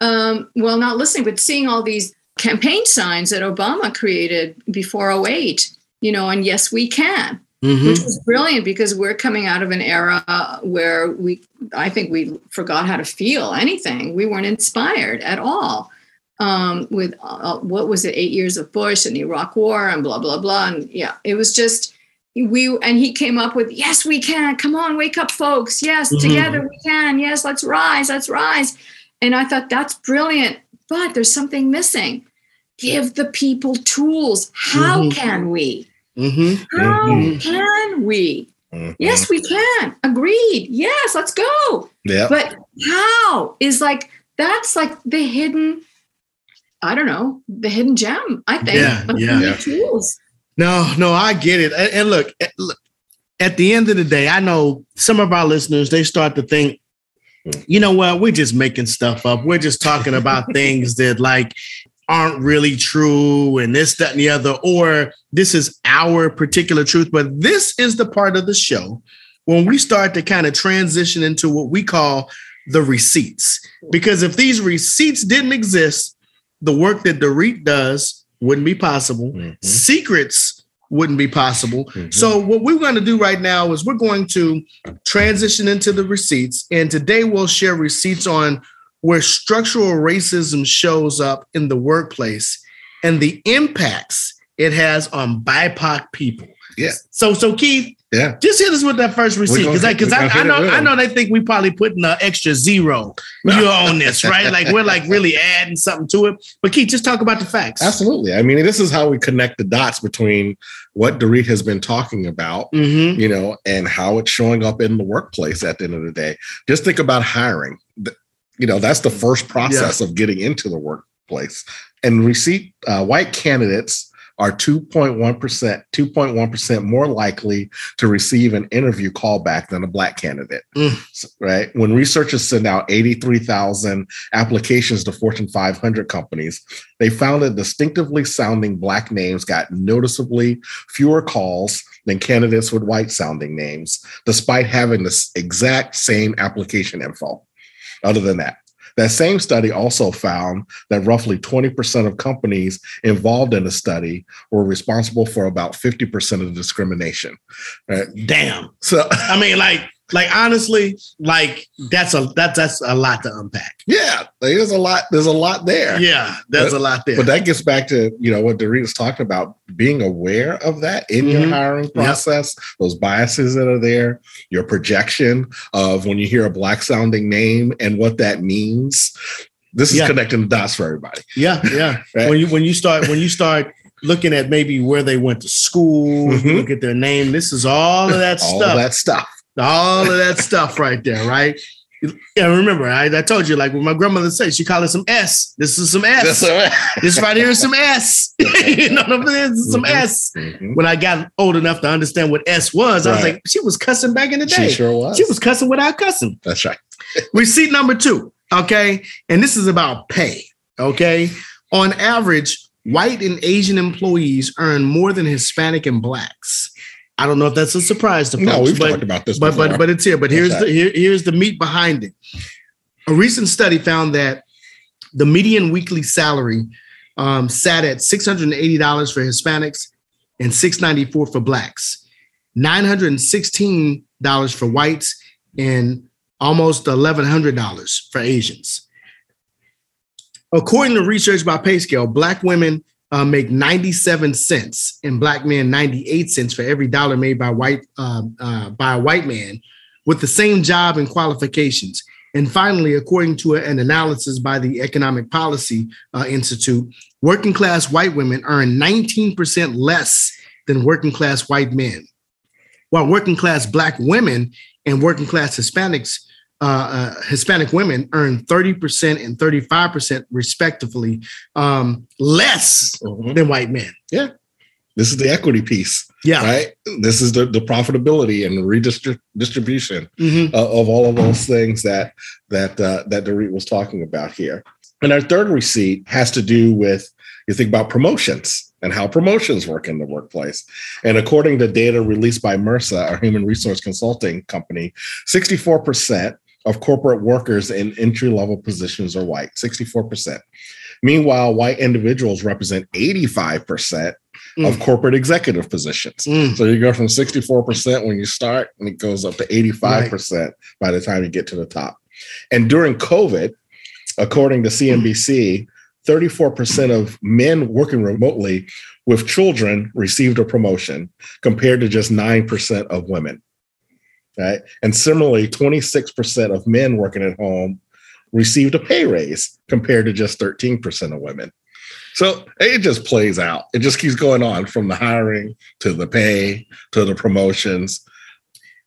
um, well, not listening, but seeing all these campaign signs that Obama created before 08, you know, and yes, we can. Mhm. Which was brilliant because we're coming out of an era where we, I think we forgot how to feel anything. We weren't inspired at all um, with uh, what was it, eight years of Bush and the Iraq War and blah blah blah. And yeah, it was just we. And he came up with, "Yes, we can. Come on, wake up, folks. Yes, Mhm. together we can. Yes, let's rise. Let's rise." And I thought that's brilliant, but there's something missing. Give the people tools. How Mhm. can we? Mhm. How Mhm. can we? Mhm. Yes, we can. Agreed. Yes, let's go. Yeah. But how is like that's like the hidden, I don't know, the hidden gem, I think. Yeah, yeah. the Yeah. tools. No, no, I get it. And, and look, at- look, at the end of the day, I know some of our listeners, they start to think, you know what, we're just making stuff up. We're just talking about things that like aren't really true and this, that, and the other, or this is our particular truth. But this is the part of the show when we start to kind of transition into what we call the receipts. Because if these receipts didn't exist, the work that Dorit does wouldn't be possible. Mhm. Secrets wouldn't be possible. Mhm. So what we're going to do right now is we're going to transition into the receipts, and today we'll share receipts on where structural racism shows up in the workplace and the impacts it has on BIPOC people. Yeah. So, so Keith, Yeah. just hit us with that first receipt because I, because I, I know I know they think we probably putting an extra zero you on this, right? Like we're like really adding something to it. But Keith, just talk about the facts. Absolutely. I mean, this is how we connect the dots between what Dorit has been talking about, Mm-hmm. you know, and how it's showing up in the workplace at the end of the day. Just think about hiring. You know, that's the first process of getting into the workplace. And receipt uh, white candidates are 2.1%, 2.1% more likely to receive an interview callback than a black candidate. Mm. Right. When researchers send out 83,000 applications to Fortune 500 companies, they found that distinctively sounding black names got noticeably fewer calls than candidates with white sounding names, despite having the exact same application info. Other than that, that same study also found that roughly 20% of companies involved in the study were responsible for about 50% of the discrimination. Right? Damn. So, I mean, like, like honestly, like that's a that that's a lot to unpack. yeah, there's a lot. There's a lot there. Yeah, there's a lot there. But that gets back to you know what Dorita's talking about being aware of that in your Mhm. hiring process, those biases that are there, your projection of when you hear a black sounding name and what that means. This is Yeah. connecting the dots for everybody. yeah, yeah. Right. When you when you start when you start looking at maybe where they went to school, Mhm. look at their name. This is all of that stuff. All stuff. that stuff. All of that stuff right there, right? Yeah, remember, I, I told you, like what my grandmother said, she called it some S. This is some S. this right here is some S. you know what I'm saying? This is some Mhm. S. Mhm. When I got old enough to understand what S was, I was like, she was cussing back in the day. She sure was. She was cussing without cussing. That's right. Receipt number two, okay? And this is about pay, okay? On average, white and Asian employees earn more than Hispanic and blacks. I don't know if that's a surprise to folks, No, we've but, talked about this but before. but but it's here. But here's Okay. the here, here's the meat behind it. A recent study found that the median weekly salary um, sat at six hundred and eighty dollars for Hispanics and six ninety four for blacks, nine hundred and sixteen dollars for whites, and almost eleven hundred dollars for Asians. According to research by PayScale, black women uh, make 97 cents and black men 98 cents for every dollar made by white uh, uh, by a white man with the same job and qualifications. And finally, according to an analysis by the Economic Policy uh, Institute, working class white women earn 19% less than working class white men, while working class black women and working class Hispanics uh, uh, Hispanic women earn 30% and 35% respectively um, less Mhm. than white men. Yeah. This is the equity piece, Yeah. right? This is the, the profitability and the redistribution Mhm. of, of all of those things that that uh, that Dorit was talking about here. And our third receipt has to do with you think about promotions, and how promotions work in the workplace. And according to data released by Mercer, our human resource consulting company, 64% of corporate workers in entry level positions are white, 64%. Meanwhile, white individuals represent 85% mm. of corporate executive positions. Mm. So you go from 64% when you start, and it goes up to 85% right. by the time you get to the top. And during COVID, according to CNBC, 34% of men working remotely with children received a promotion compared to just 9% of women. Right. And similarly, 26% of men working at home received a pay raise compared to just 13% of women. So it just plays out. It just keeps going on from the hiring to the pay to the promotions.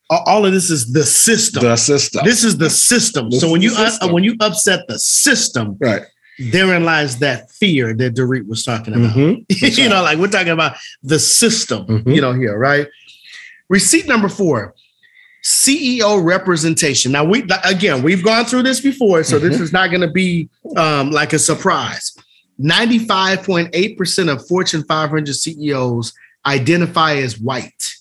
All of this is the system. The system. This is the system. This so when you uh, when you upset the system, right? Therein lies that fear that Dorit was talking about. Mm-hmm. you right. know, like we're talking about the system. Mm-hmm. You know, here, right? Receipt number four. CEO representation. Now we again we've gone through this before, so mm-hmm. this is not going to be um, like a surprise. 95.8% of Fortune 500 CEOs identify as white,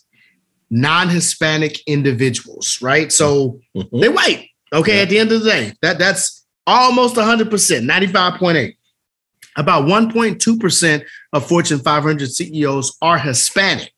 non-Hispanic individuals, right? So mm-hmm. they're white. Okay, yeah. at the end of the day, that that's almost 100%, 95.8. About 1.2% of Fortune 500 CEOs are Hispanic.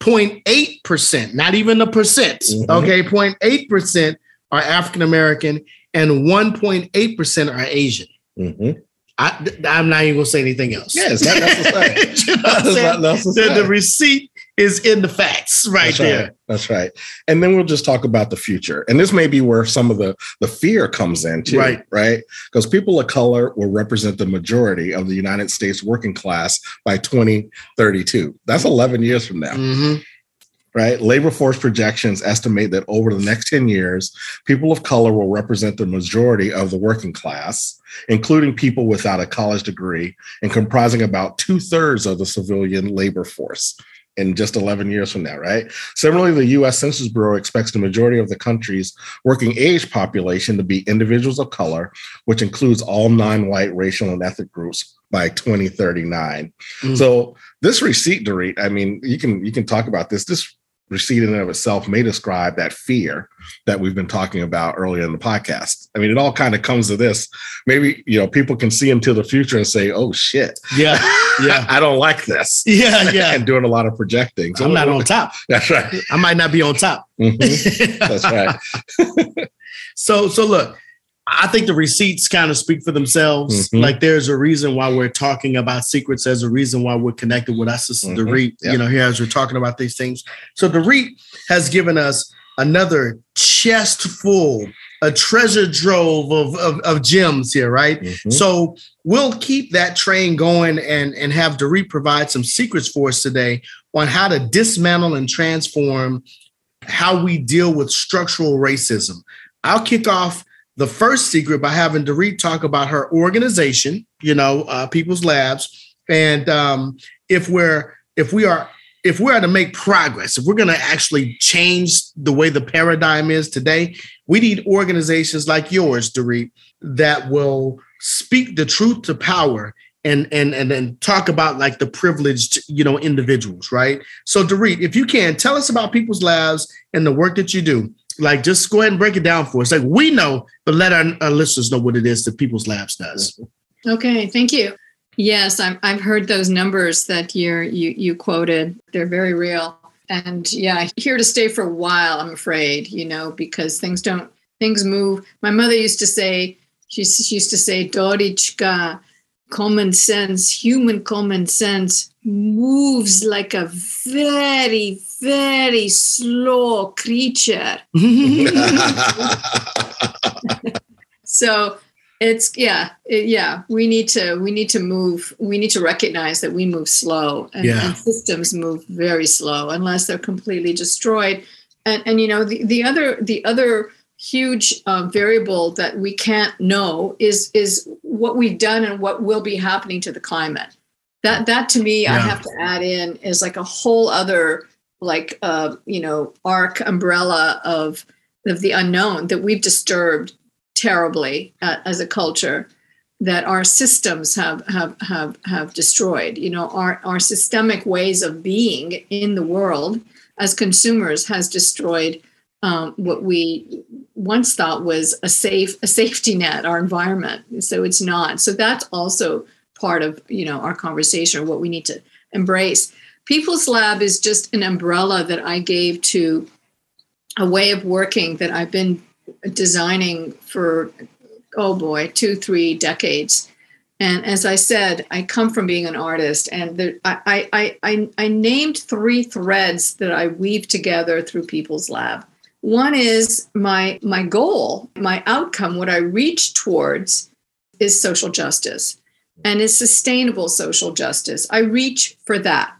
0.8%, not even a percent, mm-hmm. okay, 0.8% are African American and 1.8% are Asian. Mm-hmm. I, am not even gonna say anything else. Yes, that, that's you know that's the, the, receipt is in the facts right that's there. Right. That's right. And then we'll just talk about the future. And this may be where some of the the fear comes in too, right? Right? Because people of color will represent the majority of the United States working class by 2032. That's 11 years from now. Mm-hmm right? Labor force projections estimate that over the next 10 years, people of color will represent the majority of the working class, including people without a college degree, and comprising about two thirds of the civilian labor force in just 11 years from now, right? Similarly, the US Census Bureau expects the majority of the country's working age population to be individuals of color, which includes all non white racial and ethnic groups by 2039. Mm. So this receipt, Dorit, I mean, you can you can talk about this. This receipt in and of itself may describe that fear that we've been talking about earlier in the podcast. I mean, it all kind of comes to this. Maybe, you know, people can see into the future and say, oh shit. Yeah. Yeah. I don't like this. Yeah. Yeah. and doing a lot of projecting. So I'm not on top. That's right. I might not be on top. Mm-hmm. That's right. so, so look, I think the receipts kind of speak for themselves. Mm-hmm. Like there's a reason why we're talking about secrets. There's a reason why we're connected with us. This mm-hmm. Dorit, yep. you know, here as we're talking about these things. So Dorit has given us another chest full, a treasure trove of, of, of gems here, right? Mm-hmm. So we'll keep that train going and, and have Dorit provide some secrets for us today on how to dismantle and transform how we deal with structural racism. I'll kick off the first secret by having Dorit talk about her organization, you know, uh, People's Labs, and um, if we're if we are if we are to make progress, if we're going to actually change the way the paradigm is today, we need organizations like yours, Dorit, that will speak the truth to power and and and then talk about like the privileged you know individuals right? So Dorit if you can tell us about people's labs and the work that you do like just go ahead and break it down for us. Like we know, but let our, our listeners know what it is that People's Labs does. Okay, thank you. Yes, i have heard those numbers that you you you quoted. They're very real, and yeah, here to stay for a while. I'm afraid, you know, because things don't things move. My mother used to say she, she used to say Dorichka, common sense, human common sense moves like a very very slow creature. so it's yeah it, yeah we need to we need to move we need to recognize that we move slow and, yeah. and systems move very slow unless they're completely destroyed and and you know the, the other the other huge uh, variable that we can't know is is what we've done and what will be happening to the climate that that to me yeah. i have to add in is like a whole other like uh, you know arc umbrella of of the unknown that we've disturbed terribly uh, as a culture that our systems have have have have destroyed. You know, our our systemic ways of being in the world as consumers has destroyed um, what we once thought was a safe a safety net, our environment. So it's not. So that's also part of you know our conversation, what we need to embrace. People's Lab is just an umbrella that I gave to a way of working that I've been designing for oh boy, two, three decades. And as I said, I come from being an artist, and there, I, I, I, I named three threads that I weave together through People's Lab. One is my my goal, my outcome, what I reach towards is social justice and is sustainable social justice. I reach for that.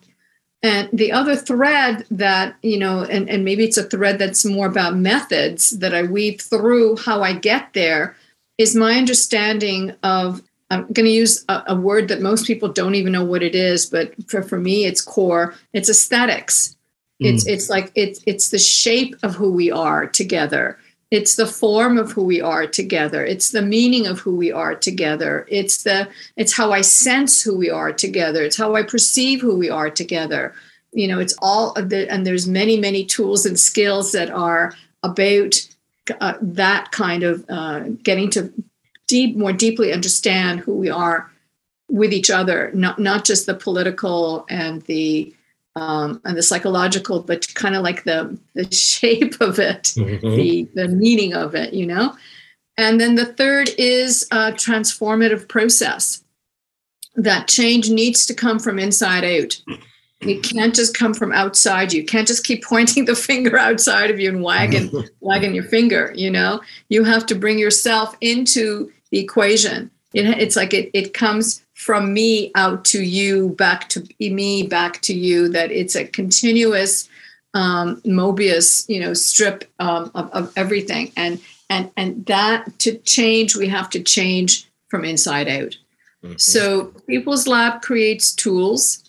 And the other thread that, you know, and, and maybe it's a thread that's more about methods that I weave through how I get there is my understanding of I'm going to use a, a, word that most people don't even know what it is, but for, for me, it's core. It's aesthetics. Mm. It's it's like it's it's the shape of who we are together. It's the form of who we are together. It's the meaning of who we are together. It's the it's how I sense who we are together. It's how I perceive who we are together. You know, it's all of the and there's many many tools and skills that are about uh, that kind of uh, getting to deep, more deeply understand who we are with each other, not not just the political and the um, and the psychological, but kind of like the the shape of it, mm-hmm. the the meaning of it, you know. And then the third is a transformative process. That change needs to come from inside out. It can't just come from outside you. Can't just keep pointing the finger outside of you and wagging wagging your finger. You know, you have to bring yourself into the equation. It, it's like it it comes from me out to you, back to me, back to you. That it's a continuous um, Mobius, you know, strip um, of, of everything, and and and that to change, we have to change from inside out. Mm-hmm. So, People's Lab creates tools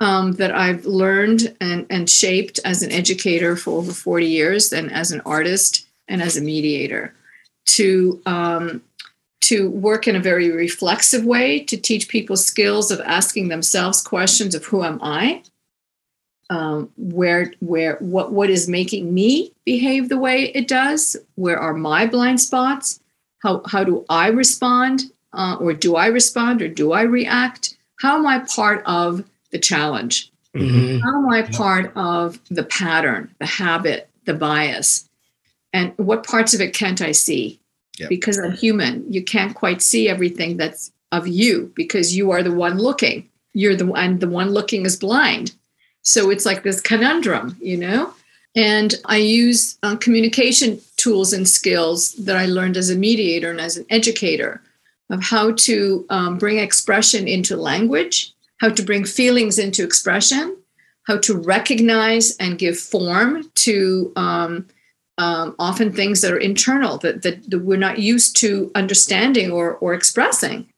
um, that I've learned and, and shaped as an educator for over 40 years and as an artist and as a mediator to um, to work in a very reflexive way to teach people skills of asking themselves questions of who am I um, where where what what is making me behave the way it does where are my blind spots how how do I respond uh, or do I respond or do I react how am I part of the challenge? Mm-hmm. How am I part of the pattern, the habit, the bias? And what parts of it can't I see? Yep. Because I'm human. You can't quite see everything that's of you because you are the one looking. You're the one, the one looking is blind. So it's like this conundrum, you know? And I use uh, communication tools and skills that I learned as a mediator and as an educator of how to um, bring expression into language how to bring feelings into expression, how to recognize and give form to um, um, often things that are internal that, that, that, we're not used to understanding or, or expressing,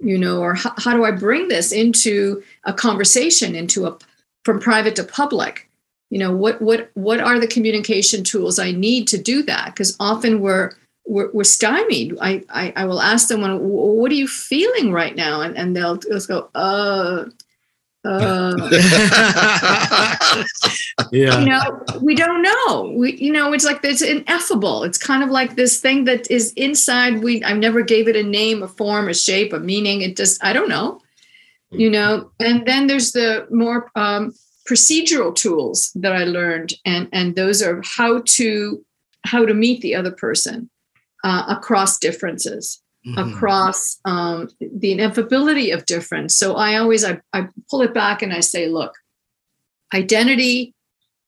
you know, or how, how do I bring this into a conversation, into a from private to public? You know, what what what are the communication tools I need to do that? Because often we're we're, we're stymied. I, I, I will ask someone, "What are you feeling right now?" And and they'll just go, "Uh." Uh, yeah. You know, we don't know. We, you know, it's like it's ineffable. It's kind of like this thing that is inside. We, I never gave it a name, a form, a shape, a meaning. It just, I don't know. You know, and then there's the more um, procedural tools that I learned, and and those are how to how to meet the other person uh, across differences, mm-hmm. across um, the inevitability of difference. So I always I, I pull it back and I say, look, identity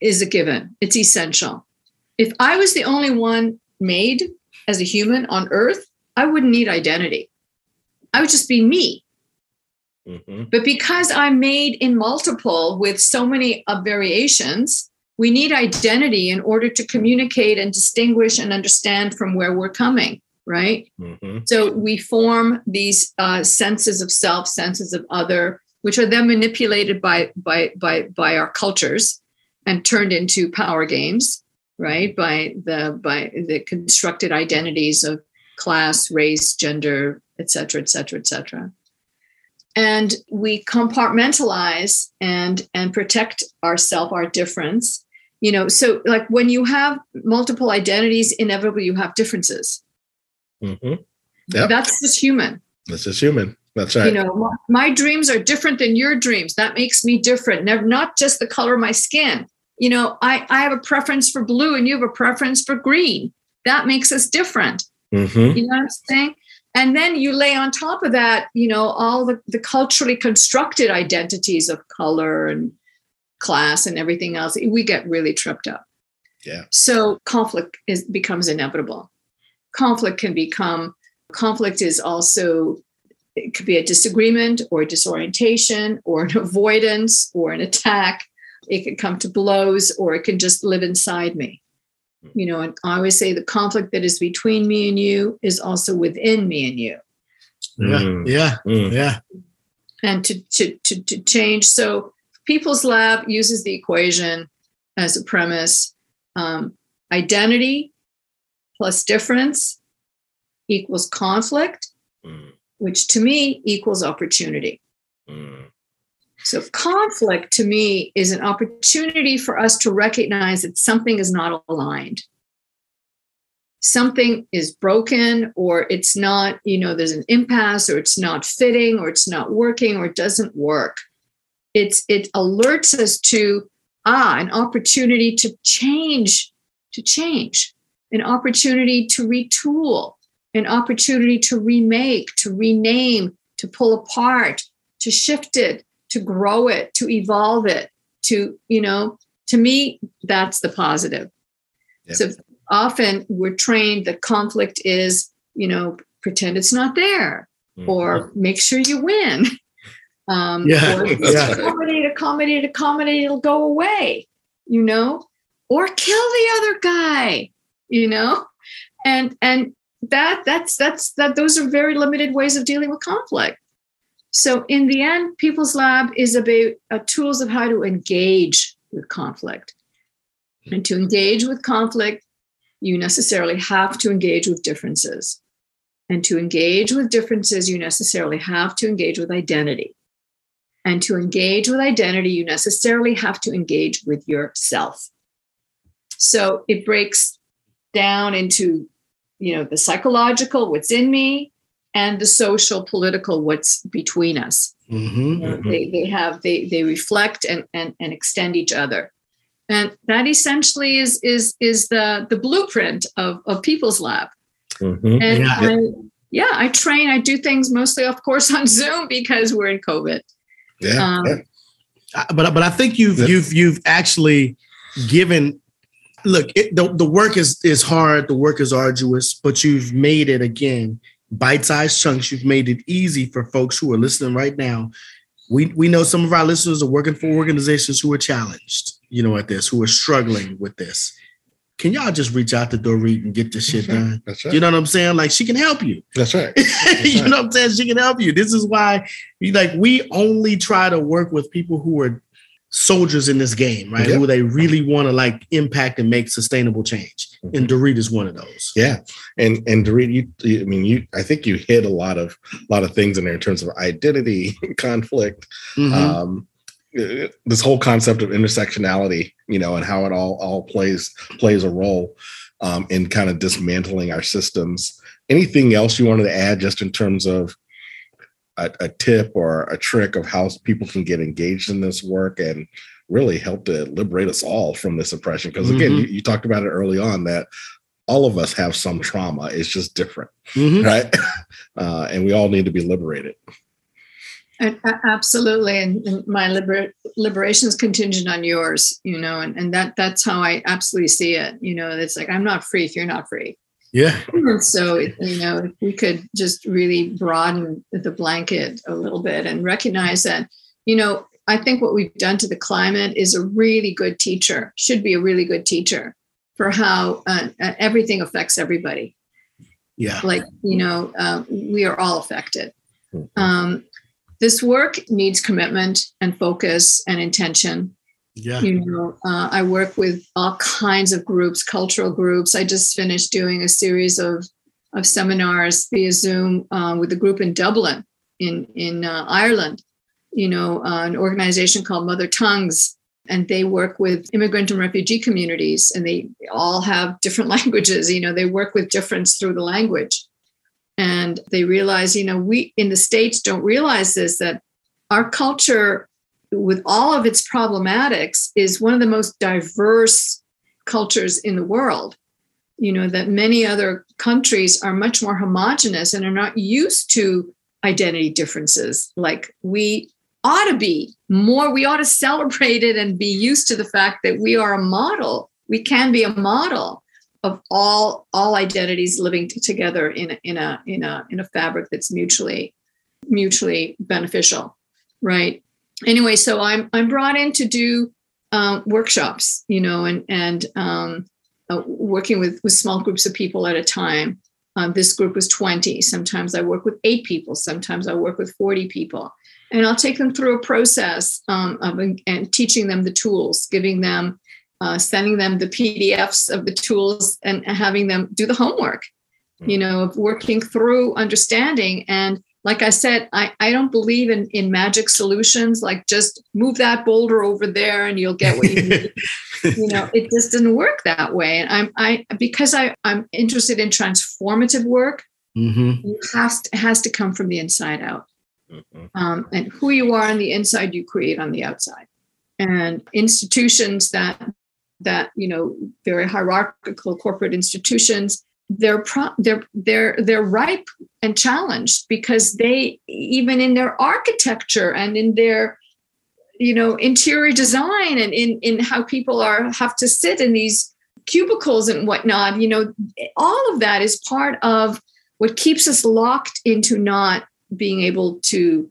is a given. It's essential. If I was the only one made as a human on Earth, I wouldn't need identity. I would just be me. Mm-hmm. But because I'm made in multiple with so many uh, variations, we need identity in order to communicate and distinguish and understand from where we're coming right mm-hmm. so we form these uh, senses of self senses of other which are then manipulated by by by by our cultures and turned into power games right by the by the constructed identities of class race gender et cetera, et cetera, et cetera. And we compartmentalize and and protect ourself, our difference. You know, so like when you have multiple identities, inevitably you have differences. Mm-hmm. Yep. That's just human. That's just human. That's right. You know, my, my dreams are different than your dreams. That makes me different. Never, not just the color of my skin. You know, I, I have a preference for blue and you have a preference for green. That makes us different. Mm-hmm. You know what I'm saying? And then you lay on top of that, you know, all the, the culturally constructed identities of color and class and everything else. We get really tripped up. Yeah. So conflict is becomes inevitable. Conflict can become conflict is also it could be a disagreement or a disorientation or an avoidance or an attack. It could come to blows or it can just live inside me. You know, and I always say the conflict that is between me and you is also within me and you. Yeah. Mm. Yeah. Mm. Yeah. And to, to, to, to change. So People's Lab uses the equation as a premise um, identity plus difference equals conflict Mm. which to me equals opportunity. Mm. So, conflict to me is an opportunity for us to recognize that something is not aligned. Something is broken, or it's not, you know, there's an impasse, or it's not fitting, or it's not working, or it doesn't work. It's it alerts us to ah, an opportunity to change, to change, an opportunity to retool, an opportunity to remake, to rename, to pull apart, to shift it, to grow it, to evolve it, to, you know, to me, that's the positive. Yeah. So often we're trained that conflict is, you know, pretend it's not there Mm. or make sure you win. Um, Yeah, or yeah. accommodate, accommodate, accommodate, it'll go away, you know, or kill the other guy, you know, and and that that's that's that those are very limited ways of dealing with conflict. So in the end, People's Lab is about uh, tools of how to engage with conflict, and to engage with conflict, you necessarily have to engage with differences. And to engage with differences, you necessarily have to engage with identity. And to engage with identity, you necessarily have to engage with yourself. So it breaks down into, you know, the psychological, what's in me, and the social, political, what's between us. Mm-hmm. You know, They, they have they they reflect and, and and extend each other, and that essentially is is is the the blueprint of of People's Lab. Mhm. And Yeah. I, yeah, I train. I do things mostly, of course, on Zoom because we're in COVID. Yeah. Um, yeah. I- but but I think you've Yeah. you've you've actually given. Look, it, the the work is is hard. The work is arduous, but you've made it again bite-sized chunks. You've made it easy for folks who are listening right now. We we know some of our listeners are working for organizations who are challenged, you know, at this, who are struggling with this. Can y'all just reach out to Dorit and get this shit done? That's right. You know what I'm saying? Like she can help you. That's right. you know what I'm saying? She can help you. This is why we like we only try to work with people who are soldiers in this game, right? Yep. Who they really want to like impact and make sustainable change. And Dorit is one of those. Yeah, and and Dorit, you, I mean, you, I think you hit a lot of a lot of things in there in terms of identity, conflict, Mhm. um, uh, this whole concept of intersectionality, you know, and how it all all plays plays a role um, in kind of dismantling our systems. Anything else you wanted to add, just in terms of a, a tip or a trick of how people can get engaged in this work and really help to liberate us all from this oppression? Because again, Mhm. you, you talked about it early on that all of us have some trauma. It's just different, Mhm. right? Uh, and we all need to be liberated. And, a- absolutely, and, and my liber- liberation is contingent on yours. You know, and, and that that's how I absolutely see it. You know, it's like I'm not free if you're not free. Yeah. And so, you know, we could just really broaden the blanket a little bit and recognize that, you know, I think what we've done to the climate is a really good teacher, should be a really good teacher for how uh, uh, everything affects everybody. Yeah. Like, you know, uh, we are all affected. Um, this work needs commitment and focus and intention Yeah. you know uh, i work with all kinds of groups cultural groups i just finished doing a series of of seminars via Zoom uh, with a group in Dublin, in in uh, Ireland. You know, uh, an organization called Mother Tongues, and they work with immigrant and refugee communities, and they all have different languages. You know, they work with difference through the language, and they realize, you know, we in the states don't realize this that our culture, with all of its problematics, is one of the most diverse cultures in the world. You know that many other countries are much more homogenous and are not used to identity differences. Like we ought to be more we ought to celebrate it and be used to the fact that we are a model. We can be a model of all all identities living together in a, in a in a in a fabric that's mutually mutually beneficial right anyway so i'm i'm brought in to do uh, workshops you know and and um, uh, working with, with small groups of people at a time. Um, this group was 20. Sometimes I work with eight people. Sometimes I work with 40 people. And I'll take them through a process um, of and teaching them the tools, giving them, uh, sending them the PDFs of the tools and having them do the homework, you know, of working through understanding. And like I said, I, I don't believe in, in magic solutions, like just move that boulder over there and you'll get what you need. you know, it just didn't work that way. And I'm I because I, I'm interested in transformative work, mm-hmm. it has to, has to come from the inside out. Mm-hmm. Um, and who you are on the inside, you create on the outside. And institutions that that you know very hierarchical corporate institutions they're pro- they're they're they're ripe and challenged because they even in their architecture and in their you know interior design and in in how people are have to sit in these cubicles and whatnot you know all of that is part of what keeps us locked into not being able to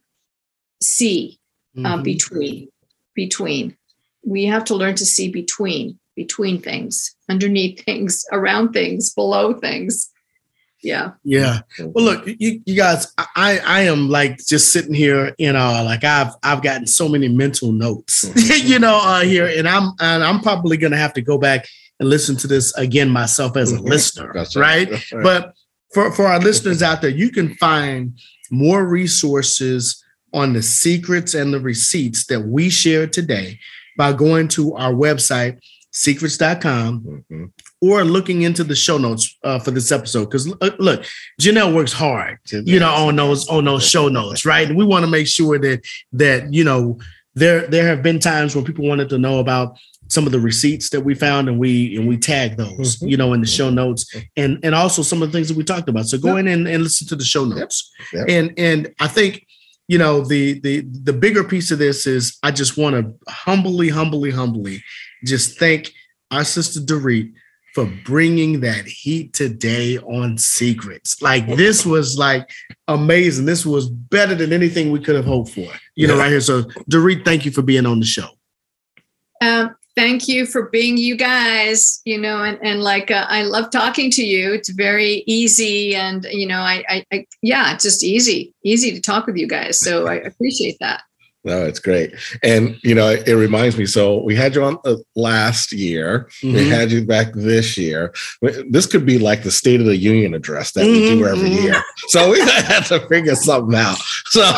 see uh, mm-hmm. between between we have to learn to see between between things, underneath things, around things, below things. Yeah. Yeah. Well, look, you, you guys, I I am like just sitting here, you know, like I've I've gotten so many mental notes, you know, uh, here, and I'm and I'm probably gonna have to go back and listen to this again myself as a listener, right. Right? right? But for for our listeners out there, you can find more resources on the secrets and the receipts that we shared today by going to our website secrets.com mm-hmm. or looking into the show notes uh, for this episode. Because uh, look, Janelle works hard, you know, on those on those show notes, right? And we want to make sure that that you know there there have been times when people wanted to know about some of the receipts that we found and we and we tag those mm-hmm. you know in the show notes and and also some of the things that we talked about so go yep. in and, and listen to the show notes yep. Yep. and and i think you know the the the bigger piece of this is i just want to humbly humbly humbly just thank our sister Dorit for bringing that heat today on secrets. Like this was like amazing. This was better than anything we could have hoped for. You know, right here. So Dorit, thank you for being on the show. Um, thank you for being you guys. You know, and and like uh, I love talking to you. It's very easy, and you know, I, I, I yeah, it's just easy, easy to talk with you guys. So I appreciate that. No, it's great. And, you know, it, it reminds me. So we had you on uh, last year. Mm-hmm. We had you back this year. This could be like the State of the Union address that mm-hmm. we do every mm-hmm. year. So we had to figure something out. So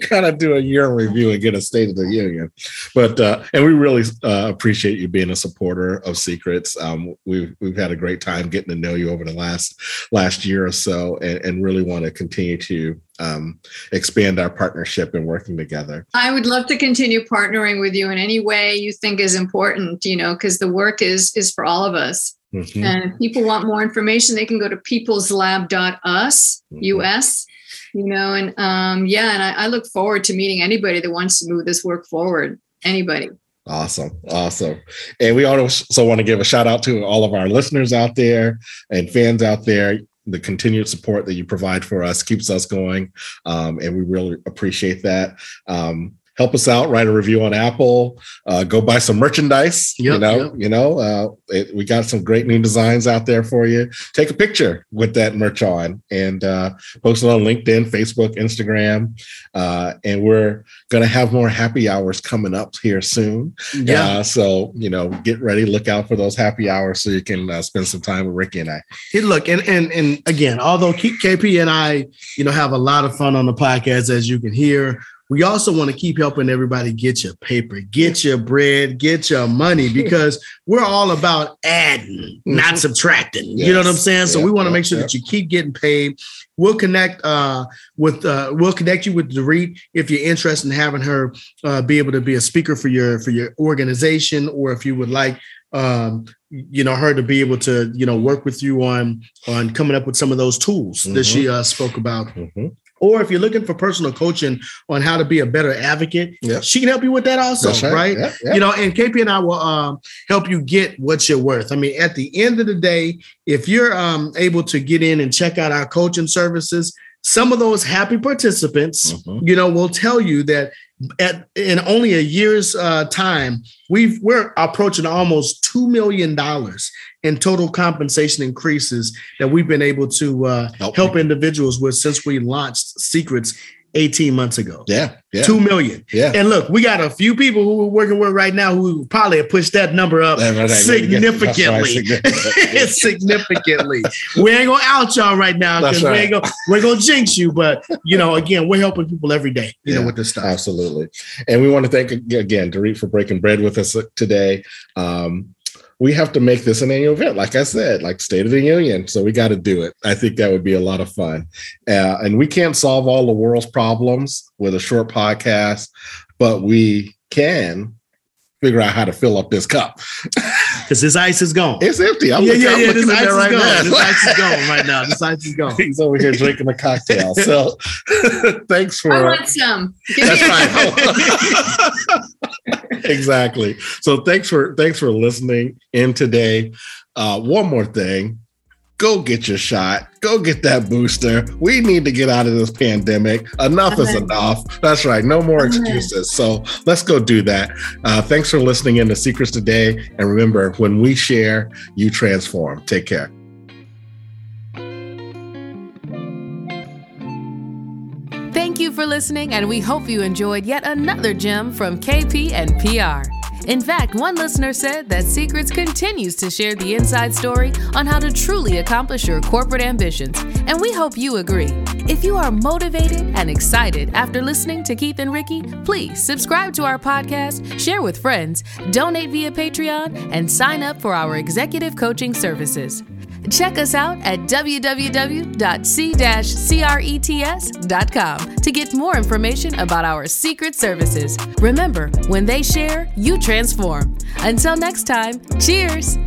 kind of do a year review and get a State of the Union. But, uh, and we really uh, appreciate you being a supporter of Secrets. Um, we've, we've had a great time getting to know you over the last, last year or so and, and really want to continue to um, expand our partnership and working together. I would love to continue partnering with you in any way you think is important, you know, because the work is is for all of us. Mm-hmm. And if people want more information, they can go to peopleslab.us, mm-hmm. US, you know, and um, yeah, and I, I look forward to meeting anybody that wants to move this work forward. Anybody. Awesome. Awesome. And we also want to give a shout out to all of our listeners out there and fans out there the continued support that you provide for us keeps us going, um, and we really appreciate that. Um, help us out. Write a review on Apple. Uh, go buy some merchandise. Yep, you know, yep. you know, uh, it, we got some great new designs out there for you. Take a picture with that merch on and uh, post it on LinkedIn, Facebook, Instagram, uh, and we're gonna have more happy hours coming up here soon. Yeah. Uh, so you know, get ready. Look out for those happy hours so you can uh, spend some time with Ricky and I. Hey, look, and and and again, although KP and I, you know, have a lot of fun on the podcast, as you can hear we also want to keep helping everybody get your paper, get your bread, get your money because we're all about adding, not mm-hmm. subtracting. Yes. You know what I'm saying? So we want to make sure yeah. that you keep getting paid. We'll connect uh, with uh, we'll connect you with Dorit if you're interested in having her uh, be able to be a speaker for your for your organization, or if you would like um, you know her to be able to you know work with you on on coming up with some of those tools mm-hmm. that she uh, spoke about. Mm-hmm. Or if you're looking for personal coaching on how to be a better advocate, yep. she can help you with that also, right? right? Yep, yep. You know, and KP and I will um, help you get what you're worth. I mean, at the end of the day, if you're um, able to get in and check out our coaching services, some of those happy participants, mm-hmm. you know, will tell you that at in only a year's uh, time, we've we're approaching almost two million dollars in total compensation increases that we've been able to uh, help, help individuals with since we launched Secrets 18 months ago. Yeah, yeah. Two million. Yeah. And look, we got a few people who we're working with right now who probably have pushed that number up right, significantly. Right, significantly. we ain't gonna out y'all right now because we ain't gonna we're gonna jinx you. But you know, again, we're helping people every day, you yeah, know, with this stuff. Absolutely. And we want to thank again Dorit for breaking bread with us today. Um, we have to make this an annual event. Like I said, like State of the Union. So we got to do it. I think that would be a lot of fun. Uh, and we can't solve all the world's problems with a short podcast, but we can figure out how to fill up this cup. Because this ice is gone. It's empty. I'm yeah, looking, yeah, yeah. This ice is right gone. Now. This ice is gone right now. This ice is gone. He's over here drinking a cocktail. So thanks for. I want some. That's fine. exactly. So thanks for thanks for listening in today. Uh, one more thing. Go get your shot. Go get that booster. We need to get out of this pandemic. Enough is enough. That's right. No more excuses. So let's go do that. Uh, thanks for listening in to Secrets Today. And remember, when we share, you transform. Take care. For listening, and we hope you enjoyed yet another gem from KP and PR. In fact, one listener said that Secrets continues to share the inside story on how to truly accomplish your corporate ambitions, and we hope you agree. If you are motivated and excited after listening to Keith and Ricky, please subscribe to our podcast, share with friends, donate via Patreon, and sign up for our executive coaching services. Check us out at www.c-crets.com to get more information about our secret services. Remember, when they share, you transform. Until next time, cheers!